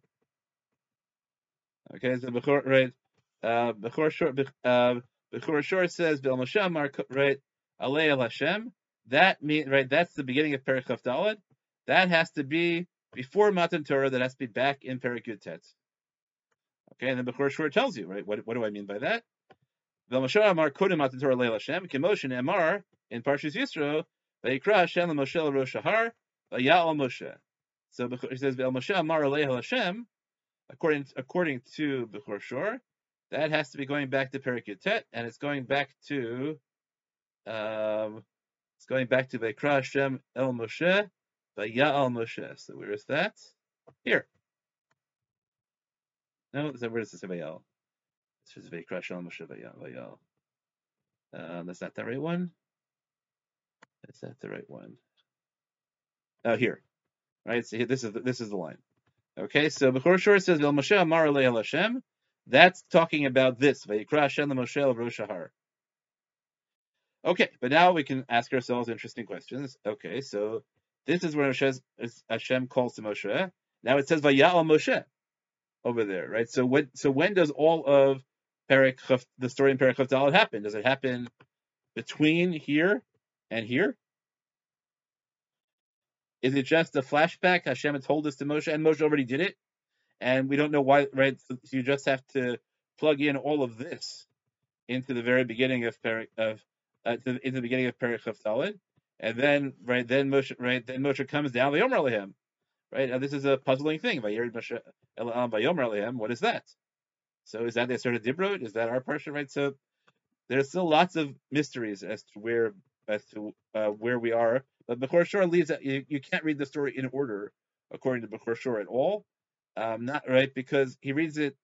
Okay, so Bechor, right, uh, Bechor Shor, uh, says, Be'el Moshe Amar, right, Alei El Hashem. That mean, right, that's the beginning of Dalad. That has to be before Matan Torah, that has to be back in Perek Tet. Okay, and then Bechor Shor tells you, right, what, what do I mean by that? Be'el Moshe Amar Kodem Matan Torah Alei El Hashem, Kemoshin Amar, in Parshas Yisro, Vayikra Hashem Moshe El Rosh Hahar, Vayal Moshe. So he says, "El Moshe Amar Alei Hashem." According according to Bechor Shor, that has to be going back to Perikut Tet, and it's going back to um, it's going back to Vayikra Hashem El Moshe, Vayal Moshe. So where is that? Here. No, where does it say Vayal? It says Vayikra Hashem El Moshe. Vayal. Um, that's not the right one. Is that the right one? Oh, here. Right? So this is the, this is the line. Okay, so Bechor Shor says, "El Moshe Amar El Hashem." That's talking about this. Vayikra Hashem Moshe El Rosh Hahar. Okay, but now we can ask ourselves interesting questions. Okay, so this is where Hashem calls to Moshe. Now it says Vayal Moshe over there, right? So when so when does all of Perik the story in Perik Dalet happen? Does it happen between here and here? Is it just a flashback? Hashem told us to Moshe, and Moshe already did it, and we don't know why. Right? So you just have to plug in all of this into the very beginning of Perik of uh, to, into the beginning of Perik and then right then Moshe right then Moshe comes down Vayomer Alehem. Right now this is a puzzling thing. What is that? So is that the sort of Dibrot? Is that our parsha? Right. So there's still lots of mysteries as to where as to uh, where we are but Bechor Shor leaves that you, you can't read the story in order according to Bechor Shor at all. Um, not right because he reads it,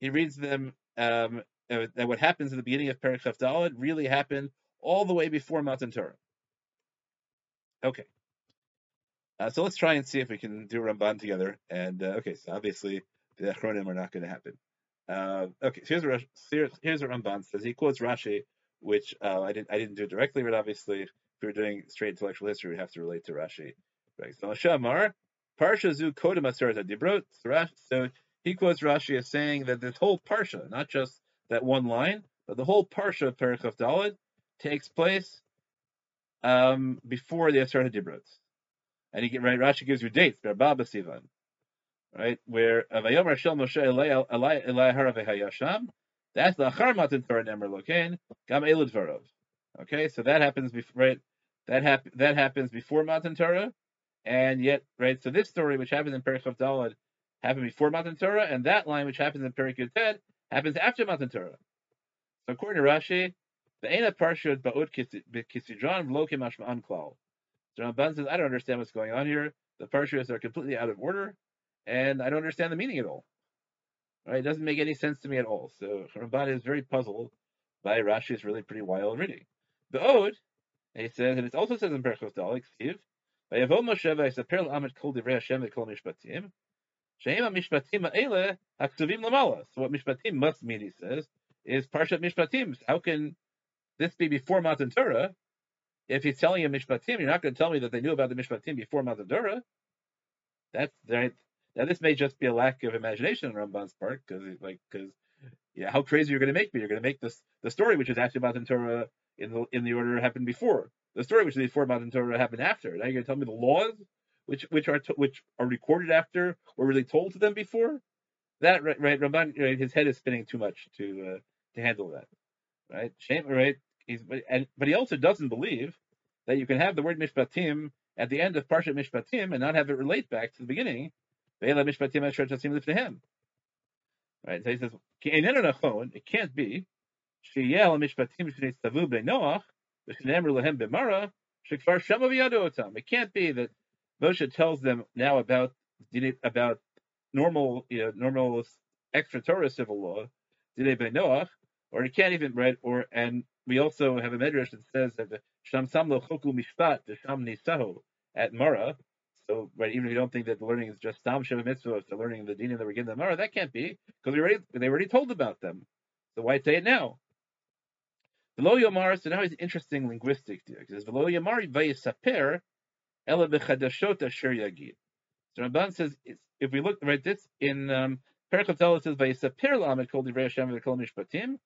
he reads them um, that what happens in the beginning of Perek Daled really happened all the way before Matan Torah. Okay. Uh, so let's try and see if we can do Ramban together. And uh, okay, so obviously the Achronim are not going to happen. Uh, okay, so here's what here's, here's Ramban says. He quotes Rashi, which uh, I didn't I didn't do directly, but obviously if we are doing straight intellectual history, we have to relate to Rashi. Right. So Shamar, Parsha Zu Kodem. So he quotes Rashi as saying that this whole Parsha, not just that one line, but the whole Parsha of Perichav Dalid takes place um, before the Asar Dibrot. And he right, Rashi gives you dates, Baba Sivan, right? Where Avayom Rashel Moshe Elai Harav Hayasham. That's the Achar Matan Torah Nemer Lokain Gam Elud Varov. Okay, so that happens before, right? That hap- that happens before Matan Torah, and yet, right? So this story, which happens in Perikov Dalad, happened before Matan Torah, and that line, which happens in Perikov Ted, happens after Matan Torah. So according to Rashi, the Ena Parshad Ba'ud Kisidron Vlokim Ashma'an Klal. So Ramban says, I don't understand what's going on here. The Parshas are completely out of order, and I don't understand the meaning at all. Right? It doesn't make any sense to me at all. So Ramban is very puzzled by Rashi's really pretty wild reading. The Ode, he says, and it also says in Berchos Dalek, Vayavo Moshe v'yisaper l'amet kol divrei Hashem v'kol mishpatim, she'im ha-mishpatim ha'ele ha'ktuvim l'mala. So what mishpatim must mean, he says, is Parshat Mishpatim. How can this be before Matan Torah? If he's telling you Mishpatim, you're not going to tell me that they knew about the Mishpatim before Matan Torah. That's right. Now this may just be a lack of imagination on Ramban's part, because like because yeah, how crazy you're going to make me? You're going to make this the story, which is actually Matan Torah in the in the order happened before. The story which is before Matan Torah happened after. Now you're going to tell me the laws which which are to, which are recorded after were really told to them before. That right, right Ramban, right, his head is spinning too much to uh, to handle that. Right, shame, right? he's, and, but he also doesn't believe that you can have the word mishpatim at the end of Parshat Mishpatim and not have it relate back to the beginning. Right, so he says, it can't be. It can't be that Moshe tells them now about about normal, you know, normal extra Torah civil law, Dine Noach, or it can't even read, or and we also have a medrash that says that Sham Samlo Choku Mishpat Sham Nisaho at Mara. So, right, even if you don't think that the learning is just Sam Sheva Mitzvah, the learning of the dinim that we're given the Mara, that can't be because we already they already told about them. So why say it now? Velo Yomar, so now he's interesting linguistic here. Because Velo Yomar Vayisaper ela bechadashot asher yagid. So Ramban says if we look right this in um, Perikot says vayisaper lamed kol divrei Hashem v'kol mishpatim,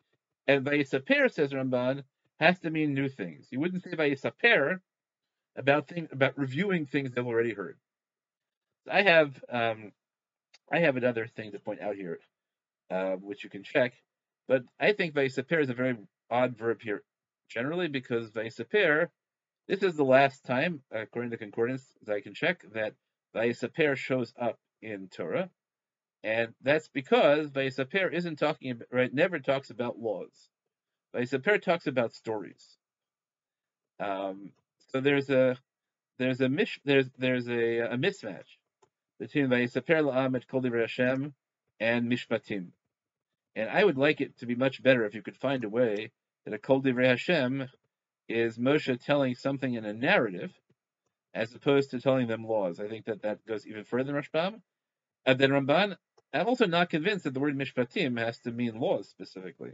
and vayisaper says Ramban has to mean new things. You wouldn't say vayisaper about things about reviewing things they've already heard. I have um, I have another thing to point out here, uh, which you can check. But I think Vaisaper is a very odd verb here, generally because Vaisaper, this is the last time, according to concordance, that I can check, that Vaisaper shows up in Torah. And that's because Vaisaper isn't talking about, right, never talks about laws. Vaisaper talks about stories. Um, so there's a there's a mish, there's there's a, a mismatch between Vayisaper La'am Kol Hashem and Mishpatim. And I would like it to be much better if you could find a way that a Kol Divrei Hashem is Moshe telling something in a narrative as opposed to telling them laws. I think that that goes even further than Rashbam. And then Ramban, I'm also not convinced that the word Mishpatim has to mean laws specifically.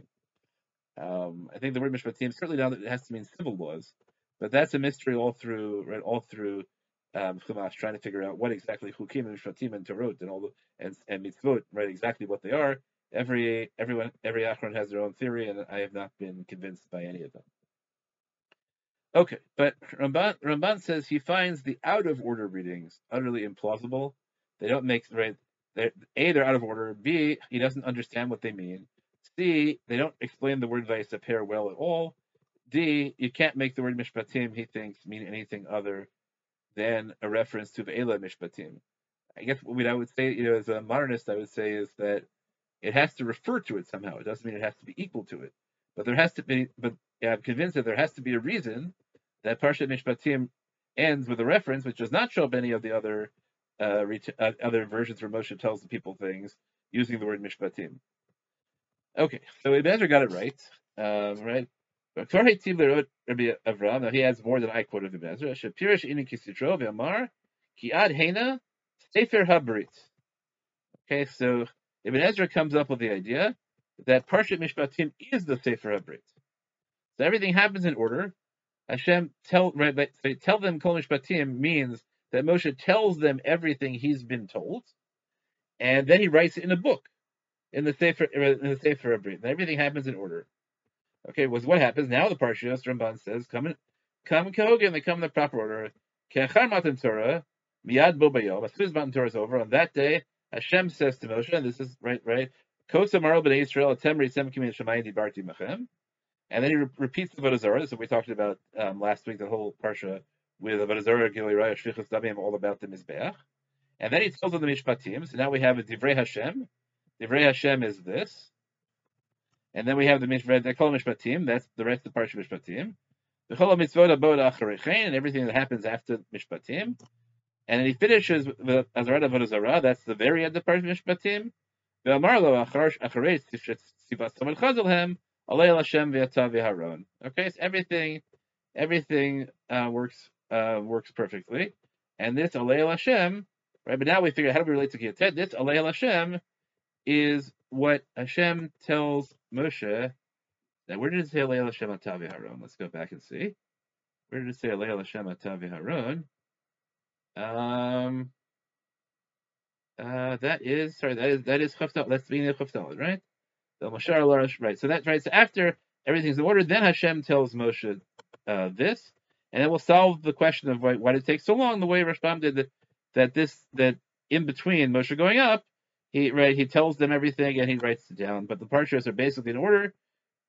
Um, I think the word Mishpatim certainly now that it has to mean civil laws, but that's a mystery all through right all through um, Chumash, trying to figure out what exactly Chukim and Mishpatim and Torot and all the and, and Mitzvot, right? Exactly what they are. Every everyone every Achron has their own theory, and I have not been convinced by any of them. Okay, but Ramban, Ramban says he finds the out of order readings utterly implausible. They don't make right. They're, a, they're out of order. B, he doesn't understand what they mean. C, they don't explain the word Vayisaper well at all. D, you can't make the word Mishpatim, he thinks, mean anything other than a reference to Ve'ela Mishpatim. I guess what I would say, you know, as a modernist, I would say is that it has to refer to it somehow. It doesn't mean it has to be equal to it, but there has to be. But yeah, I'm convinced that there has to be a reason that Parshat Mishpatim ends with a reference which does not show up any of the other uh, uh, other versions where Moshe tells the people things using the word Mishpatim. Okay, so Ibn Ezra got it right, um, right? Now he has more than I quoted Ibn Ezra. Shapirish inin kisitro v'amar ki ad sefer habrit. Okay, so Ibn Ezra comes up with the idea that Parshat Mishpatim is the sefer habrit. So everything happens in order. Hashem tell right, tell them kol mishpatim means that Moshe tells them everything he's been told, and then he writes it in a book, in the sefer in the sefer habrit. And everything happens in order. Okay, was what happens now? The Parshas Ramban says, "Come in, come in They come in the proper order. Kechar Matan Torah, Miyad Bo Bayom. As soon as Matan Torah is over, on that day, Hashem says to Moshe, and this is right, right. Israel. And then he re- repeats the Vodazara. This is what we talked about um, last week, the whole parsha with Gilei Raya, Shlichus Damim, all about the Mizbeach. And then he tells them the Mishpatim. So now we have a Divrei Hashem. Divrei Hashem is this. And then we have the Mishpat, they call Mishpatim, that's the rest of the Parsha Mishpatim. The Chol Mitzvot Abod Acharechein, and everything that happens after Mishpatim. And then he finishes the Azarat Avodah that's the very end of the Parsha Mishpatim. Okay, so everything, everything uh, works uh, works perfectly. And this Alei Hashem, right, but now we figure out how do we relate to Kiyatet? This Alei Hashem is what Hashem tells Moshe. Now, where did it say Aleil Hashem Atavi Haron? Let's go back and see. Where did it say Aleil Hashem Atavi Haron? Um, uh, that is sorry. That is that is Chaftal. That's being the Chaftal, right? The Moshe right. So that's right. So after everything's in order, then Hashem tells Moshe uh, this, and it will solve the question of why, why did it take so long. The way Rashbam did that, that this that in between Moshe going up, he right he tells them everything and he writes it down. But the parshas are basically in order.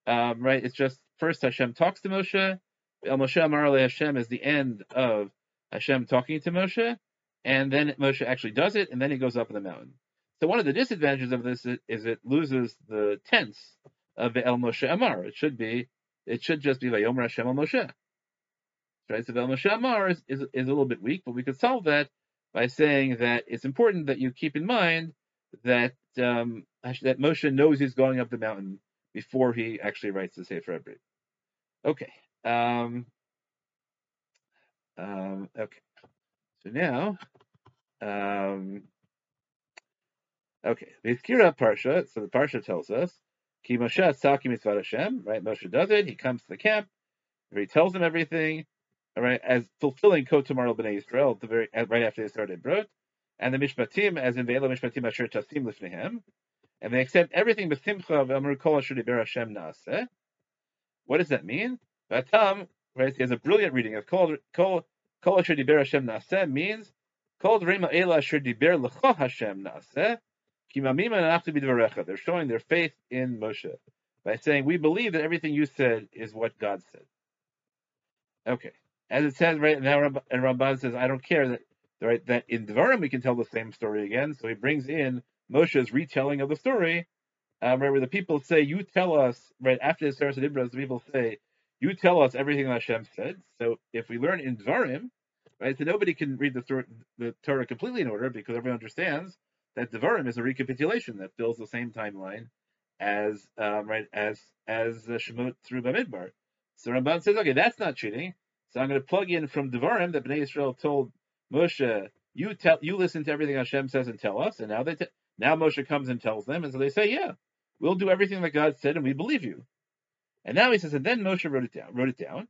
Um, right, it's just first Hashem talks to Moshe. El Moshe Amar Hashem is the end of Hashem talking to Moshe, and then Moshe actually does it, and then he goes up in the mountain. So one of the disadvantages of this is it loses the tense of El Moshe Amar. It should be, it should just be Vayomer Hashem El Moshe. Right, so Amar is, is, is a little bit weak, but we could solve that by saying that it's important that you keep in mind that um, that Moshe knows he's going up the mountain before he actually writes the Sefer Habrit. Okay. Um, um, okay. So now, um, okay, the Iskira Parsha. So the Parsha tells us, Ki Moshe Saki Mitzvah Hashem. Right, Moshe does it. He comes to the camp. He tells them everything. Right, as fulfilling Kotamar Bnei Israel the very right after they started Brot, and the Mishpatim as in Ve'ela Mishpatim Asher Tasim Lifnehem, and they accept everything B'Simcha V'Amru Kol Asher Diber Hashem Naaseh. What does that mean? Vatam, right? He has a brilliant reading of Kol Kol Kol Asher Diber Hashem Naaseh means Kol Drema Ela Asher Diber L'Cho Hashem Naaseh. They're showing their faith in Moshe by saying, We believe that everything you said is what God said. Okay. As it says right now, and Ramban says, I don't care that right that in Devarim we can tell the same story again. So he brings in Moshe's retelling of the story, um, right, where the people say, You tell us, right, after the Seres Ibras, the people say, You tell us everything that Hashem said. So if we learn in Devarim, right, so nobody can read the, the Torah completely in order because everyone understands that Devarim is a recapitulation that fills the same timeline as um, right as as uh, Shemot through Bamidbar. So Ramban says, okay, that's not cheating. So I'm going to plug in from Devarim that Bnei Israel told Moshe, you tell, you listen to everything Hashem says and tell us. And now they, t- now Moshe comes and tells them, and so they say, yeah, we'll do everything that God said, and we believe you. And now he says, and then Moshe wrote it down. Wrote it down.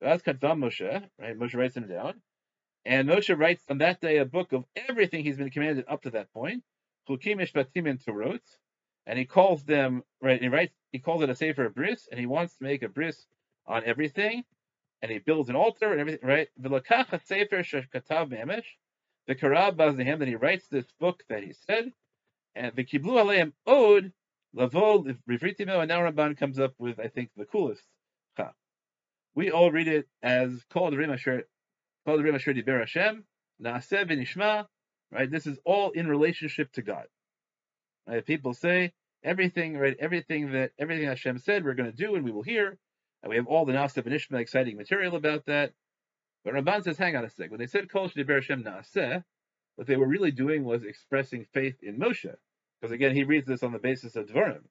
That's Katvam Moshe, right? Moshe writes them down. And Moshe writes on that day a book of everything he's been commanded up to that point, Chukim and Torot, and he calls them right. He writes he calls it a sefer bris, and he wants to make a bris on everything, and he builds an altar and everything. Right, the karab bazihem that he writes this book that he said, and the kiblu aleim od lavo rivritimo, and now Ramban comes up with I think the coolest cha. We all read it as called Rim Asher Kol Rim Asher Diber Hashem, Naaseh v'nishma, right? This is all in relationship to God. Right? People say everything, right? Everything that everything Hashem said we're going to do and we will hear. And we have all the Naaseh v'nishma exciting material about that. But Ramban says, hang on a sec. When they said Kol Diber Hashem Naaseh, what they were really doing was expressing faith in Moshe. Because again, he reads this on the basis of Dvarim.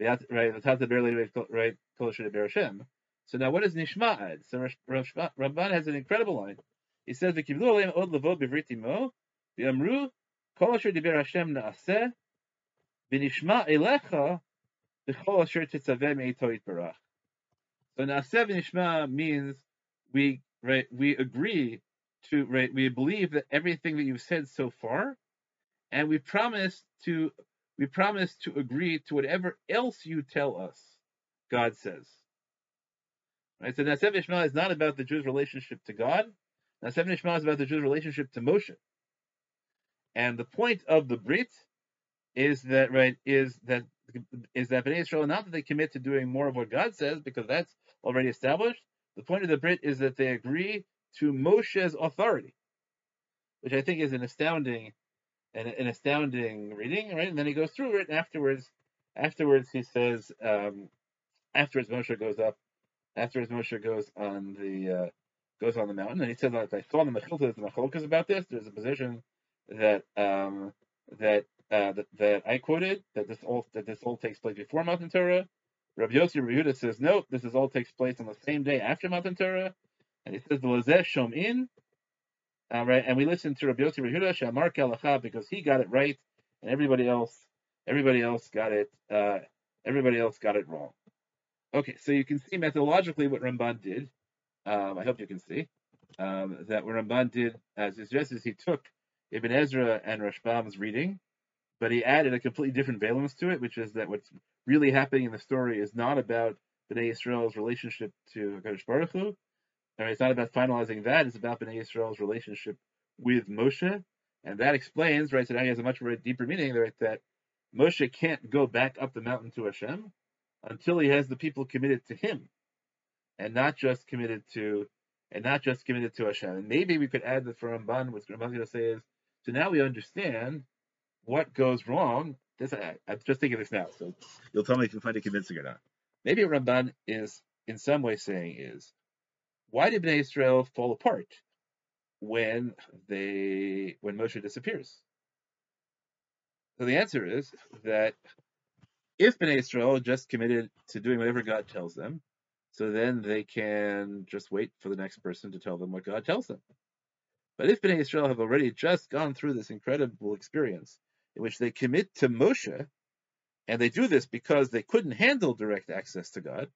Right, Kol Diber Hashem. So now, what is does Nishma add? So Ramban has an incredible line. He says, "V'kivlu aleim od levo bivriti mo, v'amru kol asher diber Hashem naaseh, v'nishma elecha v'chol asher tetzaveh me'ito yitbarach." So naaseh v'nishma means we right we agree to right we believe that everything that you've said so far, and we promise to we promise to agree to whatever else you tell us. God says. Right? So Naaseh v'nishma is not about the Jew's relationship to God. Naaseh v'nishma is about the Jew's relationship to Moshe. And the point of the Brit is that right is that is that Bnei Israel not that they commit to doing more of what God says because that's already established. The point of the Brit is that they agree to Moshe's authority, which I think is an astounding an, an astounding reading, right? And then he goes through it, and afterwards, afterwards he says, um, afterwards Moshe goes up afterwards Moshe goes on the uh, goes on the mountain, and he says I saw the Mechilta, there's Machlokas about this. There's a position that um, that, uh, that that I quoted that this all that this all takes place before Matan Torah. Rabbi Yossi Rehuda says no, this is all takes place on the same day after Matan Torah, and he says the Lazeh Shom In. Uh, and we listen to Rabbi Yossi Rehuda Shamar Kalacha because he got it right, and everybody else everybody else got it uh, everybody else got it wrong. Okay, so you can see methodologically what Ramban did. Um, I hope you can see um, that what Ramban did, as he suggests, he took Ibn Ezra and Rashbam's reading, but he added a completely different valence to it, which is that what's really happening in the story is not about Bnei Israel's relationship to Hakadosh Baruch Hu. I mean, It's not about finalizing that. It's about Bnei Israel's relationship with Moshe, and that explains, right? So now he has a much deeper meaning, right? That Moshe can't go back up the mountain to Hashem until he has the people committed to him, and not just committed to and not just committed to Hashem. And maybe we could add that for Ramban, what Ramban's going to say is, so now we understand what goes wrong. This I, am just thinking this now, so you'll tell me if you find it convincing or not. Maybe what Ramban is in some way saying is, why did Bnei Israel fall apart when they when Moshe disappears? So the answer is that if Bnei Israel just committed to doing whatever God tells them, so then they can just wait for the next person to tell them what God tells them. But if Bnei Israel have already just gone through this incredible experience in which they commit to Moshe, and they do this because they couldn't handle direct access to God,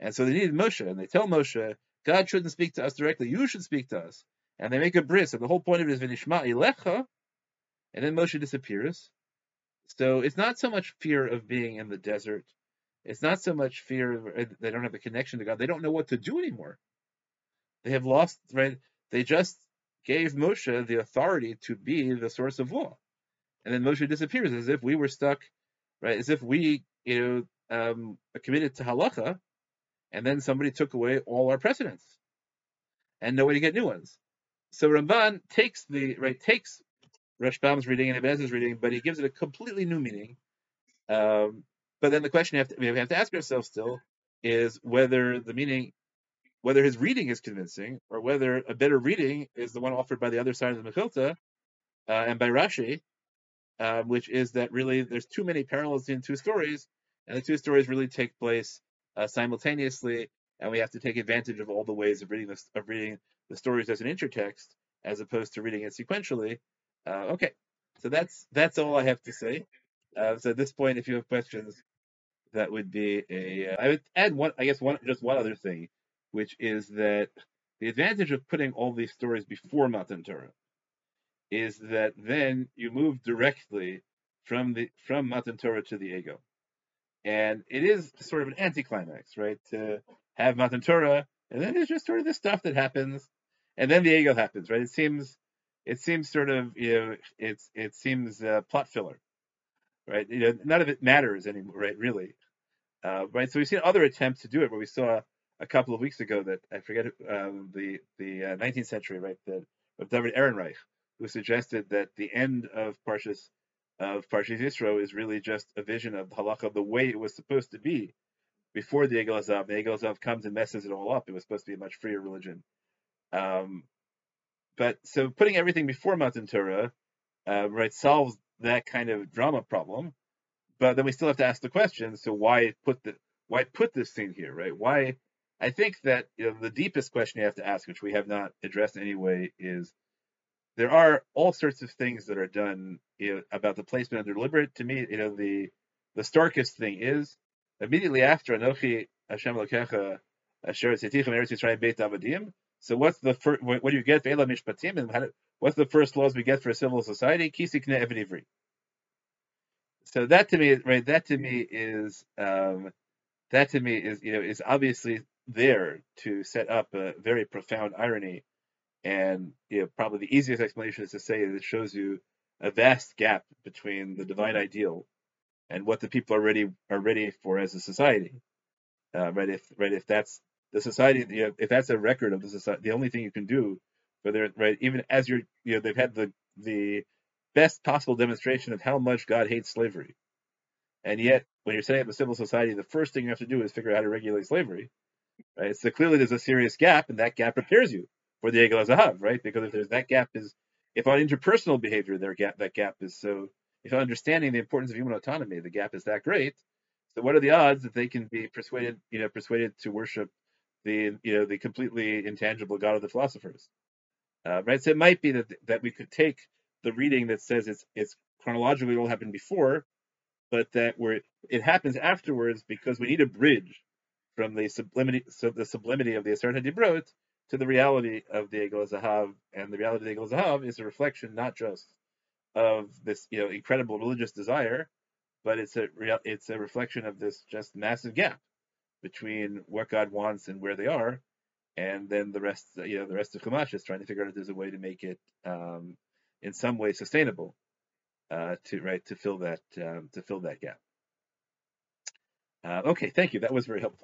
and so they needed Moshe, and they tell Moshe, God shouldn't speak to us directly. You should speak to us. And they make a bris, and the whole point of it is v'nishma ilecha, and then Moshe disappears. So it's not so much fear of being in the desert. It's not so much fear of, uh, they don't have the connection to God. They don't know what to do anymore. They have lost, right? They just gave Moshe the authority to be the source of law. And then Moshe disappears as if we were stuck, right? As if we, you know, um, committed to halacha, and then somebody took away all our precedents, and no way to get new ones. So Ramban takes the right takes Rashbam's reading and Abez's reading, but he gives it a completely new meaning. Um, but then the question we have, to, we have to ask ourselves still is whether the meaning, whether his reading is convincing, or whether a better reading is the one offered by the other side of the Mechilta uh, and by Rashi, uh, which is that really there's too many parallels in two stories, and the two stories really take place uh, simultaneously, and we have to take advantage of all the ways of reading of reading the stories as an intertext as opposed to reading it sequentially. Uh, okay, so that's that's all I have to say. Uh, so at this point, if you have questions, that would be a. Uh, I would add one, I guess one, just one other thing, which is that the advantage of putting all these stories before Matan Torah is that then you move directly from the from Matan Torah to the Egel, and it is sort of an anticlimax, right? To have Matan Torah, and then it's just sort of the stuff that happens, and then the Egel happens, right? It seems it seems sort of you know it's it seems uh, plot filler, right? You know, none of it matters anymore, right? Really, uh, right? So we've seen other attempts to do it, where we saw a couple of weeks ago that I forget um, the the uh, 19th century, right? That of David Ehrenreich, who suggested that the end of Parshas of Parshas Yisro is really just a vision of halacha the way it was supposed to be before the Egel. The Egel comes and messes it all up. It was supposed to be a much freer religion. Um, but so putting everything before Matan Torah, uh, right, solves that kind of drama problem. But then we still have to ask the question: so why put the why put this thing here, right? Why? I think that you know, the deepest question you have to ask, which we have not addressed anyway, is there are all sorts of things that are done you know, about the placement of deliberate. To me, you know, the the starkest thing is immediately after Anochi Hashem Lokecha Asher Tzitichim Eretz Yisrael Beit Avadim. So what's the first? What do you get? Ve'ela Mishpatim, and how what's the first laws we get for a civil society? Kisikne Eved Ivri. So that to me, right? That to me is um, that to me is you know is obviously there to set up a very profound irony, and you know probably the easiest explanation is to say that it shows you a vast gap between the divine ideal and what the people are ready are ready for as a society. Uh, right? If right if that's the society, you know, if that's a record of the society, the only thing you can do, whether right, even as you're, you know, they've had the the best possible demonstration of how much God hates slavery, and yet when you're setting up a civil society, the first thing you have to do is figure out how to regulate slavery. Right? So clearly there's a serious gap, and that gap prepares you for the Egel Zahav, right? Because if there's that gap is if on interpersonal behavior there gap that gap is so if understanding the importance of human autonomy, the gap is that great. So what are the odds that they can be persuaded, you know, persuaded to worship the you know the completely intangible God of the philosophers. Uh, right, so it might be that that we could take the reading that says it's it's chronologically all happened before, but that where it happens afterwards because we need a bridge from the sublimity so the sublimity of the Aseret Dibrot to the reality of the Egel Zahav, and the reality of the Egel Zahav is a reflection not just of this you know incredible religious desire, but it's a real it's a reflection of this just massive gap between what God wants and where they are, and then the rest, you know, the rest of Chumash is trying to figure out if there's a way to make it um, in some way sustainable uh, to right to fill that um, to fill that gap. Uh, okay, thank you. That was very helpful.